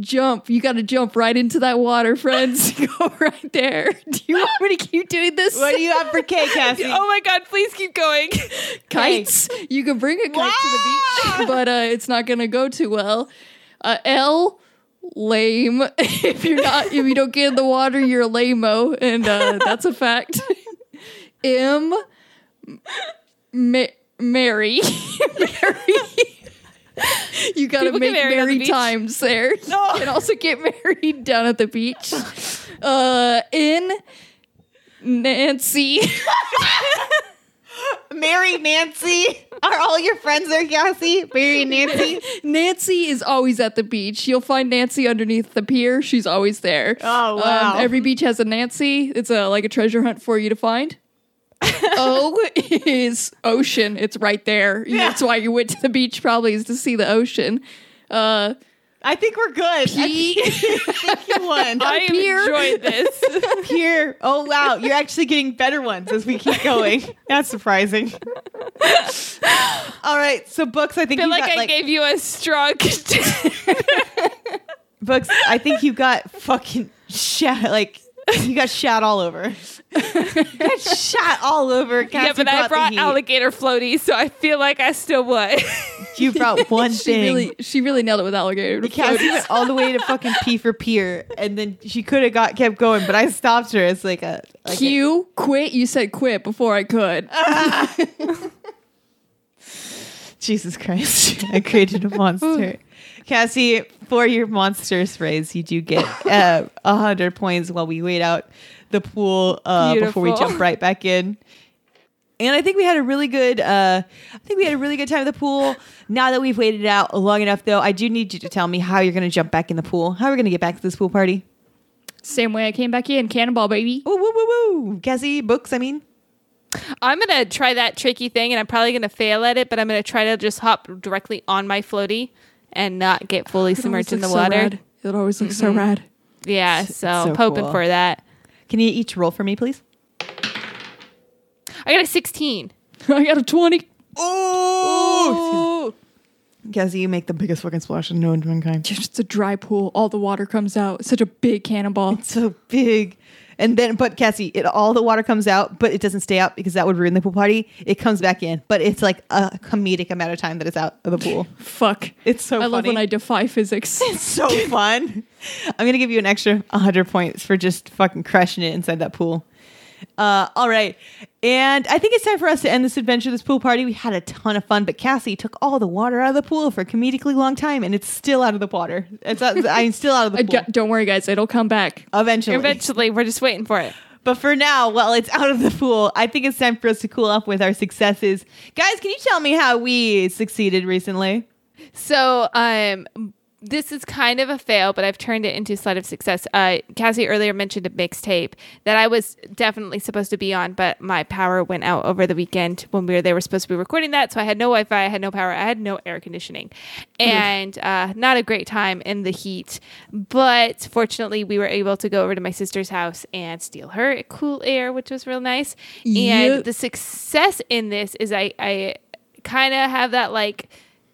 Speaker 2: jump. You got to jump right into that water, friends. (laughs) Go right there. (laughs) Do you want me to keep doing this?
Speaker 1: What do you have for K, (laughs) Cassie?
Speaker 3: Oh my god, please keep going.
Speaker 2: kites. You can bring a kite to the beach, but uh, it's not gonna go too well. Uh, L lame. if you're not, if you don't get in the water, you're a lame-o, and uh, that's a fact. M Ma- Mary. Mary. (laughs) You gotta
Speaker 3: People
Speaker 2: make
Speaker 3: married on the
Speaker 2: merry times there. (laughs) You can also get married down at the beach. Uh, in Nancy. (laughs)
Speaker 1: Mary Nancy. Are all your friends there, Cassie? Mary and Nancy?
Speaker 2: Nancy is always at the beach. You'll find Nancy underneath the pier. She's always there.
Speaker 1: Oh, wow.
Speaker 2: every beach has a Nancy. It's a like a treasure hunt for you to find. O is ocean. It's right there.
Speaker 1: Yeah.
Speaker 2: That's why you went to the beach. Probably is to see the ocean. Uh,
Speaker 1: I think we're good.
Speaker 2: P-
Speaker 1: I (laughs) think you won.
Speaker 3: I
Speaker 2: Pier.
Speaker 3: enjoyed this. (laughs)
Speaker 1: Here. Oh wow, you're actually getting better ones as we keep going. That's surprising. All right, so books. I think
Speaker 3: feel
Speaker 1: you
Speaker 3: like
Speaker 1: got
Speaker 3: I
Speaker 1: like
Speaker 3: gave you a strong. (laughs)
Speaker 1: books. I think you got fucking shot. Like (laughs) you got shot all over. (laughs) you got shot all over.
Speaker 3: yeah,
Speaker 1: Cassie
Speaker 3: but I brought alligator floaties, so I feel like I still won. (laughs)
Speaker 1: You brought one
Speaker 2: she
Speaker 1: thing.
Speaker 2: really, she really nailed it with alligator. to
Speaker 1: Cassie went all the way to fucking P for Pier, and then she could have got kept going, but I stopped her. It's like a like a-
Speaker 2: Q, quit. You said quit before I could.
Speaker 1: Jesus Christ! I created a monster. Cassie, for your monsters phrase, you do get (laughs) uh, a hundred points while we wait out the pool uh, before we jump right back in. And I think we had a really good. Uh, I think we had a really good time at the pool. Now that we've waited out long enough, though, I do need you to tell me how you're going to jump back in the pool. How are we going to get back to this pool party?
Speaker 2: Same way I came back in. Cannonball, baby.
Speaker 1: Woo woo woo woo! Cassie, books. I mean,
Speaker 3: I'm gonna try that tricky thing, and I'm probably gonna fail at it. But I'm gonna try to just hop directly on my floaty and not get fully
Speaker 2: It
Speaker 3: submerged in the
Speaker 2: looks so
Speaker 3: water.
Speaker 2: rad. It always looks so mm-hmm. rad.
Speaker 3: Yeah, so,
Speaker 1: so
Speaker 3: I'm hoping
Speaker 1: cool.
Speaker 3: for that.
Speaker 1: can you each roll for me, please?
Speaker 3: I got a 16. (laughs)
Speaker 2: I got a 20.
Speaker 1: Oh, Cassie, you make the biggest fucking splash in known to mankind.
Speaker 2: Just a dry pool. All the water comes out. Such a big cannonball.
Speaker 1: It's so big. And then, but Cassie, it all the water comes out, but it doesn't stay out because that would ruin the pool party. It comes back in, but it's like a comedic amount of time that it's out of the pool.
Speaker 2: Fuck.
Speaker 1: It's so
Speaker 2: I
Speaker 1: funny.
Speaker 2: love when I defy physics. (laughs)
Speaker 1: it's so fun. (laughs) I'm gonna give you an extra 100 points for just fucking crushing it inside that pool. Uh, all right, and I think it's time for us to end this adventure, this pool party. We had a ton of fun, but Cassie took all the water out of the pool for a comedically long time, and it's still out of the water. It's out, I'm still out of the (laughs) pool.
Speaker 2: don't- don't worry, guys. It'll come back.
Speaker 1: Eventually,
Speaker 3: Eventually, we're just waiting for it.
Speaker 1: But for now, while it's out of the pool, I think it's time for us to cool off with our successes. Guys, can you tell me how we succeeded recently?
Speaker 3: So, um, this is kind of a fail, but I've turned it into a slight of success. Uh, Cassie earlier mentioned a mixtape that I was definitely supposed to be on, but my power went out over the weekend when we were they were supposed to be recording that. So I had no Wi-Fi, I had no power, I had no air conditioning, and uh, not a great time in the heat. But fortunately, we were able to go over to my sister's house and steal her cool air, which was real nice.
Speaker 2: Yep.
Speaker 3: And the success in this is I I kind of have that like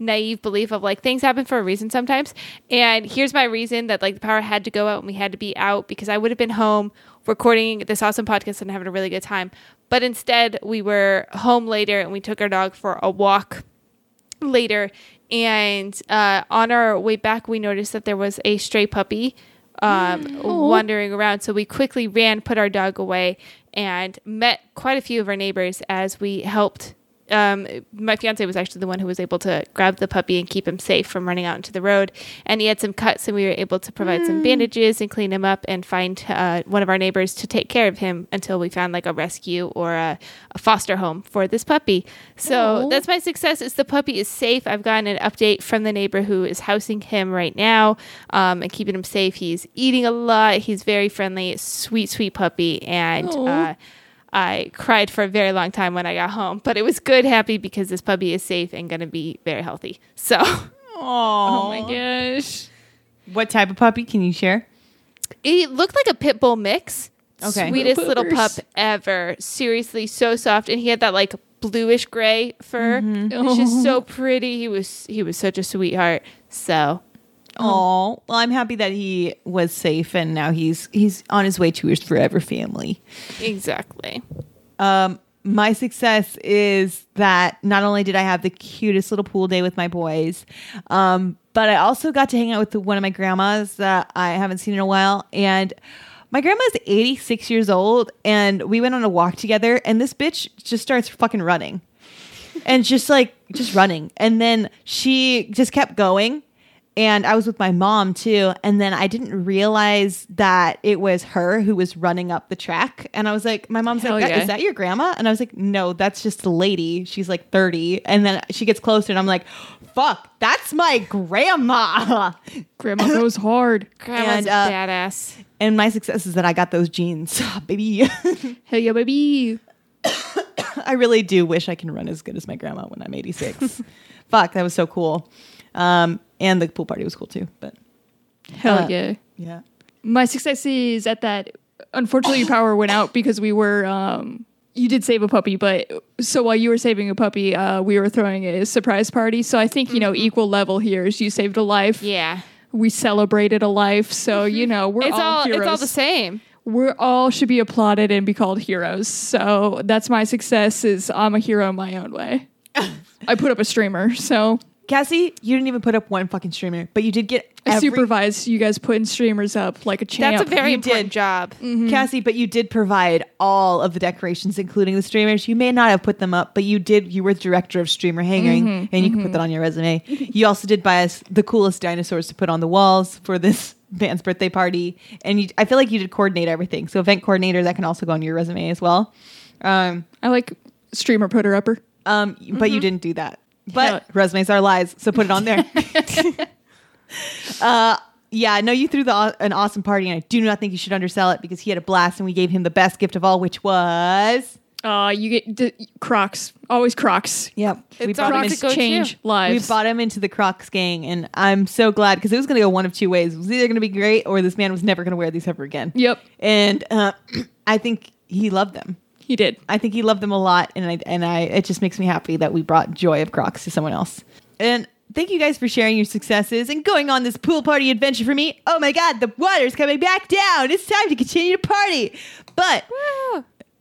Speaker 3: naive belief of like things happen for a reason sometimes. And here's my reason that like the power had to go out and we had to be out because I would have been home recording this awesome podcast and having a really good time. But instead, we were home later and we took our dog for a walk later. And uh, on our way back, we noticed that there was a stray puppy um, (gasps) wandering around. So we quickly ran, put our dog away, and met quite a few of our neighbors as we helped. Um, my fiance was actually the one who was able to grab the puppy and keep him safe from running out into the road. And he had some cuts, and we were able to provide some bandages and clean him up and find uh, one of our neighbors to take care of him until we found like a rescue or a, a foster home for this puppy. So
Speaker 2: Aw.
Speaker 3: that's my success. Is the puppy is safe. I've gotten an update from the neighbor who is housing him right now um, and keeping him safe. He's eating a lot. He's very friendly, sweet, sweet puppy, and.
Speaker 2: Aw.
Speaker 3: I cried for a very long time when I got home, but it was good, happy because this puppy is safe and going to be very healthy. (laughs) So,
Speaker 2: Oh my gosh.
Speaker 1: What type of puppy can you share?
Speaker 3: it looked like a pit bull mix.
Speaker 1: Okay.
Speaker 3: Sweetest
Speaker 2: Little
Speaker 3: little pup ever. Seriously, so soft. And he had that like bluish gray fur.
Speaker 1: Mm-hmm.
Speaker 3: It was just so (laughs) pretty. He was he was such a sweetheart. So
Speaker 1: Oh, well, I'm happy that he was safe and now he's he's on his way to his forever family.
Speaker 3: exactly.
Speaker 1: Um, my success is that not only did I have the cutest little pool day with my boys, um, but I also got to hang out with one of my grandmas that I haven't seen in a while. And my grandma's 86 years old, and we went on a walk together, and this bitch just starts fucking running. and just like just running and then she just kept going and i was with my mom too and then i didn't realize that it was her who was running up the track and i was like my mom's
Speaker 2: Hell
Speaker 1: like
Speaker 2: yeah.
Speaker 1: is that your grandma and i was like no that's just a lady she's like 30 and then she gets closer and i'm like fuck that's my grandma (laughs)
Speaker 2: Grandma goes hard.
Speaker 3: Grandma's
Speaker 1: And, uh,
Speaker 3: badass.
Speaker 1: and my success is that i got those jeans (laughs) baby (laughs)
Speaker 2: Hey, yeah, baby. (coughs)
Speaker 1: I really do wish I can run as good as my grandma when I'm 86. Fuck, that was so cool. Um, and the pool party was cool too. But
Speaker 2: Hell
Speaker 1: Uh,
Speaker 2: yeah.
Speaker 1: yeah,
Speaker 2: My success is at that. Unfortunately, your power went out because we were. Um, you did save a puppy, but so while you were saving a puppy, uh, we were throwing a surprise party. So I think you know equal level here is you saved a life.
Speaker 3: Yeah.
Speaker 2: We celebrated a life. So you know we're
Speaker 3: It's
Speaker 2: all,
Speaker 3: all
Speaker 2: heroes.
Speaker 3: it's all the same.
Speaker 2: We're all should be applauded and be called heroes. So that's my success. Is I'm a hero in my own way. (laughs) I put up a streamer, so
Speaker 1: Cassie, you didn't even put up one fucking streamer, but you did get
Speaker 2: I
Speaker 1: every-
Speaker 2: supervised you guys putting streamers up like a champ.
Speaker 3: That's a very
Speaker 1: You
Speaker 3: important
Speaker 1: did.
Speaker 3: job.
Speaker 1: Cassie, but you did provide all of the decorations, including the streamers. You may not have put them up, but you did. You were the director of streamer hanging, and you can put that on your resume. You also did buy us the coolest dinosaurs to put on the walls for this (laughs) band's birthday party, and you, I feel like you did coordinate everything. So event coordinator that can also go on your resume as well. Um,
Speaker 2: I like streamer putter upper.
Speaker 1: um, but you didn't do that. But resumes are lies, so put it on there. (laughs) (laughs) uh, yeah, no, you threw the, an awesome party, and I do not think you should undersell it because he had a blast, and we gave him the best gift of all, which was
Speaker 2: Uh, you get d- Crocs. Always Crocs.
Speaker 1: yep. we
Speaker 3: It's
Speaker 1: brought him
Speaker 3: always
Speaker 1: in-
Speaker 3: go
Speaker 2: change
Speaker 3: too.
Speaker 1: we
Speaker 2: lives.
Speaker 1: bought him into the Crocs gang, and I'm so glad because it was going to go one of two ways. It was either going to be great, or this man was never going to wear these ever again.
Speaker 2: Yep,
Speaker 1: And uh, (clears throat) I think he loved them.
Speaker 2: He did.
Speaker 1: I think he loved them a lot, and I and I it just makes me happy that we brought joy of Crocs to someone else. And thank you guys for sharing your successes and going on this pool party adventure for me. Oh my God, the water's coming back down. It's time to continue to party. But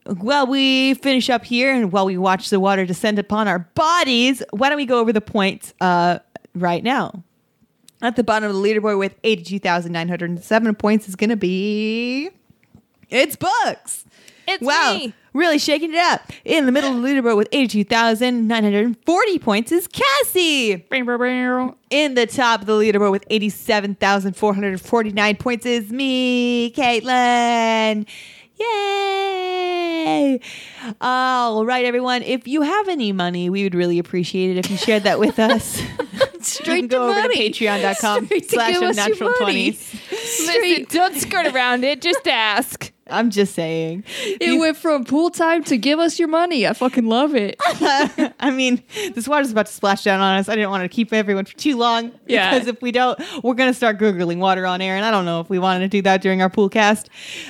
Speaker 1: while we finish up here and while we watch the water descend upon our bodies, why don't we go over the points uh, right now? At the bottom of the leaderboard with 82,907 points is going to be. It's Books.
Speaker 3: It's
Speaker 1: wow.
Speaker 3: me.
Speaker 1: Really shaking it up. In the middle of the leaderboard with 82,940 points is Cassie. In the top of the leaderboard with 87,449 points is me, Caitlin. Yay! All right, everyone. If you have any money, we would really appreciate it if you shared that with us. (laughs)
Speaker 2: Straight
Speaker 1: go
Speaker 2: to
Speaker 1: over
Speaker 2: money. (laughs)
Speaker 1: to patreon.com
Speaker 2: Straight
Speaker 1: slash
Speaker 2: give us your
Speaker 1: unnatural 20s. (laughs)
Speaker 3: Listen, don't skirt around it. Just ask.
Speaker 1: I'm just saying.
Speaker 2: It went from pool time to give us your money. I fucking love it. (laughs)
Speaker 1: I mean, this water's about to splash down on us. I didn't want to keep everyone for too long.
Speaker 2: Yeah.
Speaker 1: Because if we don't, we're going to start Googling water on air. And I don't know if we wanted to do that during our pool cast.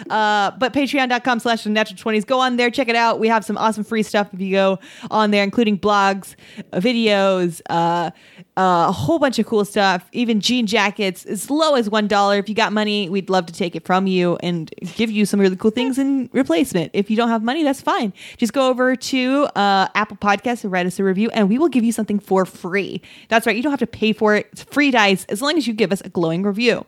Speaker 1: Uh, but patreon.com slash the natural 20s. Go on there, check it out. We have some awesome free stuff if you go on there, including blogs, uh, videos, uh, uh, a whole bunch of cool stuff, even jean jackets as low as $1. If you got money, we'd love to take it from you and give you some really cool things in replacement. If you don't have money, that's fine. Just go over to uh, Apple Podcasts and write us a review, and we will give you something for free. That's right. You don't have to pay for it. It's free dice as long as you give us a glowing review.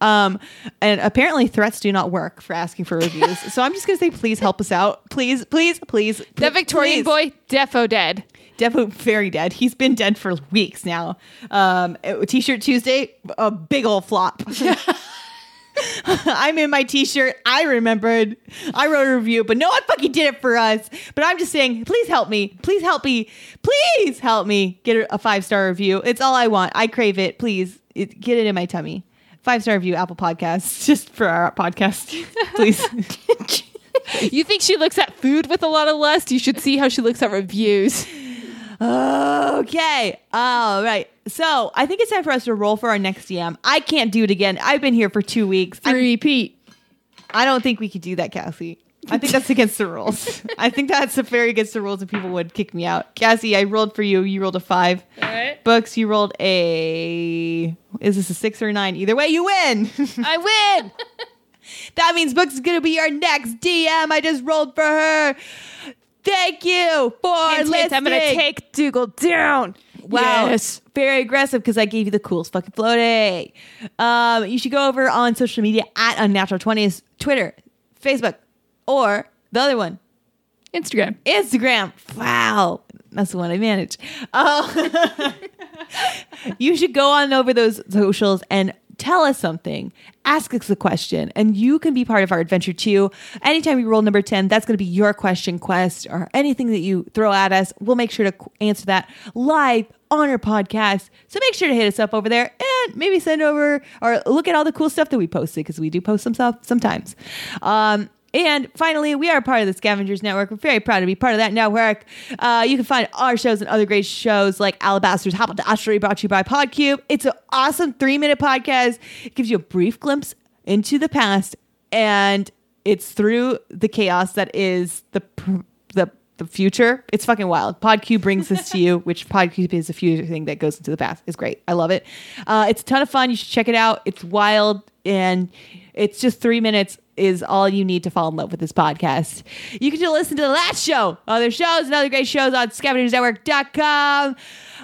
Speaker 1: Um, and apparently, threats do not work for asking for reviews. (laughs) so I'm just going to say, please help us out. Please, please, please.
Speaker 3: That Victorian
Speaker 1: please.
Speaker 3: boy, defo dead.
Speaker 1: Defo very dead. He's been dead for weeks now. Um, T-shirt Tuesday, a big old flop. (laughs) I'm in my T-shirt. I remembered. I wrote a review, but no one fucking did it for us. But I'm just saying, please help me. Please help me. Please help me get a five star review. It's all I want. I crave it. Please it, get it in my tummy. Five star review, Apple Podcasts, (laughs) just for our podcast, (laughs) please.
Speaker 3: You think she looks at food with a lot of lust? You should see how she looks at reviews.
Speaker 1: Okay. All right. So I think it's time for us to roll for our next DM. I can't do it again. I've been here for two weeks. I,
Speaker 2: Three Pete.
Speaker 1: I don't think we could do that, Cassie. I think that's against the rules. I think that's very against the rules, and people would kick me out. Cassie, I rolled for you. You rolled a five.
Speaker 2: All right.
Speaker 1: Books, you rolled a. Is this a six or a nine? Either way, you win. (laughs)
Speaker 3: I win.
Speaker 1: that means Books is going to be our next DM. I just rolled for her. Thank you for
Speaker 3: Hint,
Speaker 1: listening.
Speaker 3: hint, I'm gonna take Dougal down.
Speaker 1: Wow.
Speaker 2: Yes.
Speaker 1: Very aggressive because I gave you the coolest fucking floating. Um, you should go over on social media at Unnatural 20s, Twitter, Facebook, or the other one,
Speaker 2: Instagram.
Speaker 1: Instagram. Wow. That's the one I manage. Uh, (laughs) you should go on over those socials and tell us something. Ask us a question, and you can be part of our adventure too. Anytime we roll number 10, that's going to be your question quest or anything that you throw at us. We'll make sure to answer that live on our podcast. So make sure to hit us up over there and maybe send over or look at all the cool stuff that we posted because we do post some stuff sometimes. Um, And finally, we are part of the Scavengers Network. We're very proud to be part of that network. Uh, you can find our shows and other great shows like Alabaster's Haberdashery brought to you by Podcube. It's an awesome three minute podcast. It gives you a brief glimpse into the past and it's through the chaos that is the pr- the the future. It's fucking wild. Podcube brings this to you, (laughs) which Podcube is a future thing that goes into the past. It's great. I love it. Uh, it's a ton of fun. You should check it out. It's wild and it's just three minutes is all you need to fall in love with this podcast. You can just listen to the last show, other shows, and other great shows on scavengersnetwork.com.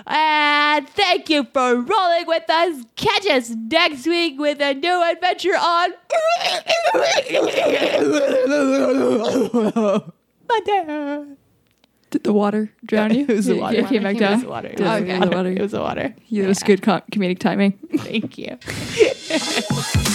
Speaker 1: And thank you for rolling with us. Catch us next week with a new adventure on Monday.
Speaker 2: Did the water drown you? (laughs)
Speaker 1: It was the water.
Speaker 2: yeah, came back
Speaker 1: It
Speaker 2: down.
Speaker 1: was the water. It was
Speaker 2: okay.
Speaker 1: the
Speaker 2: the water.
Speaker 1: It was the water.
Speaker 2: Yeah, that was good com- comedic timing.
Speaker 1: Thank you. (laughs)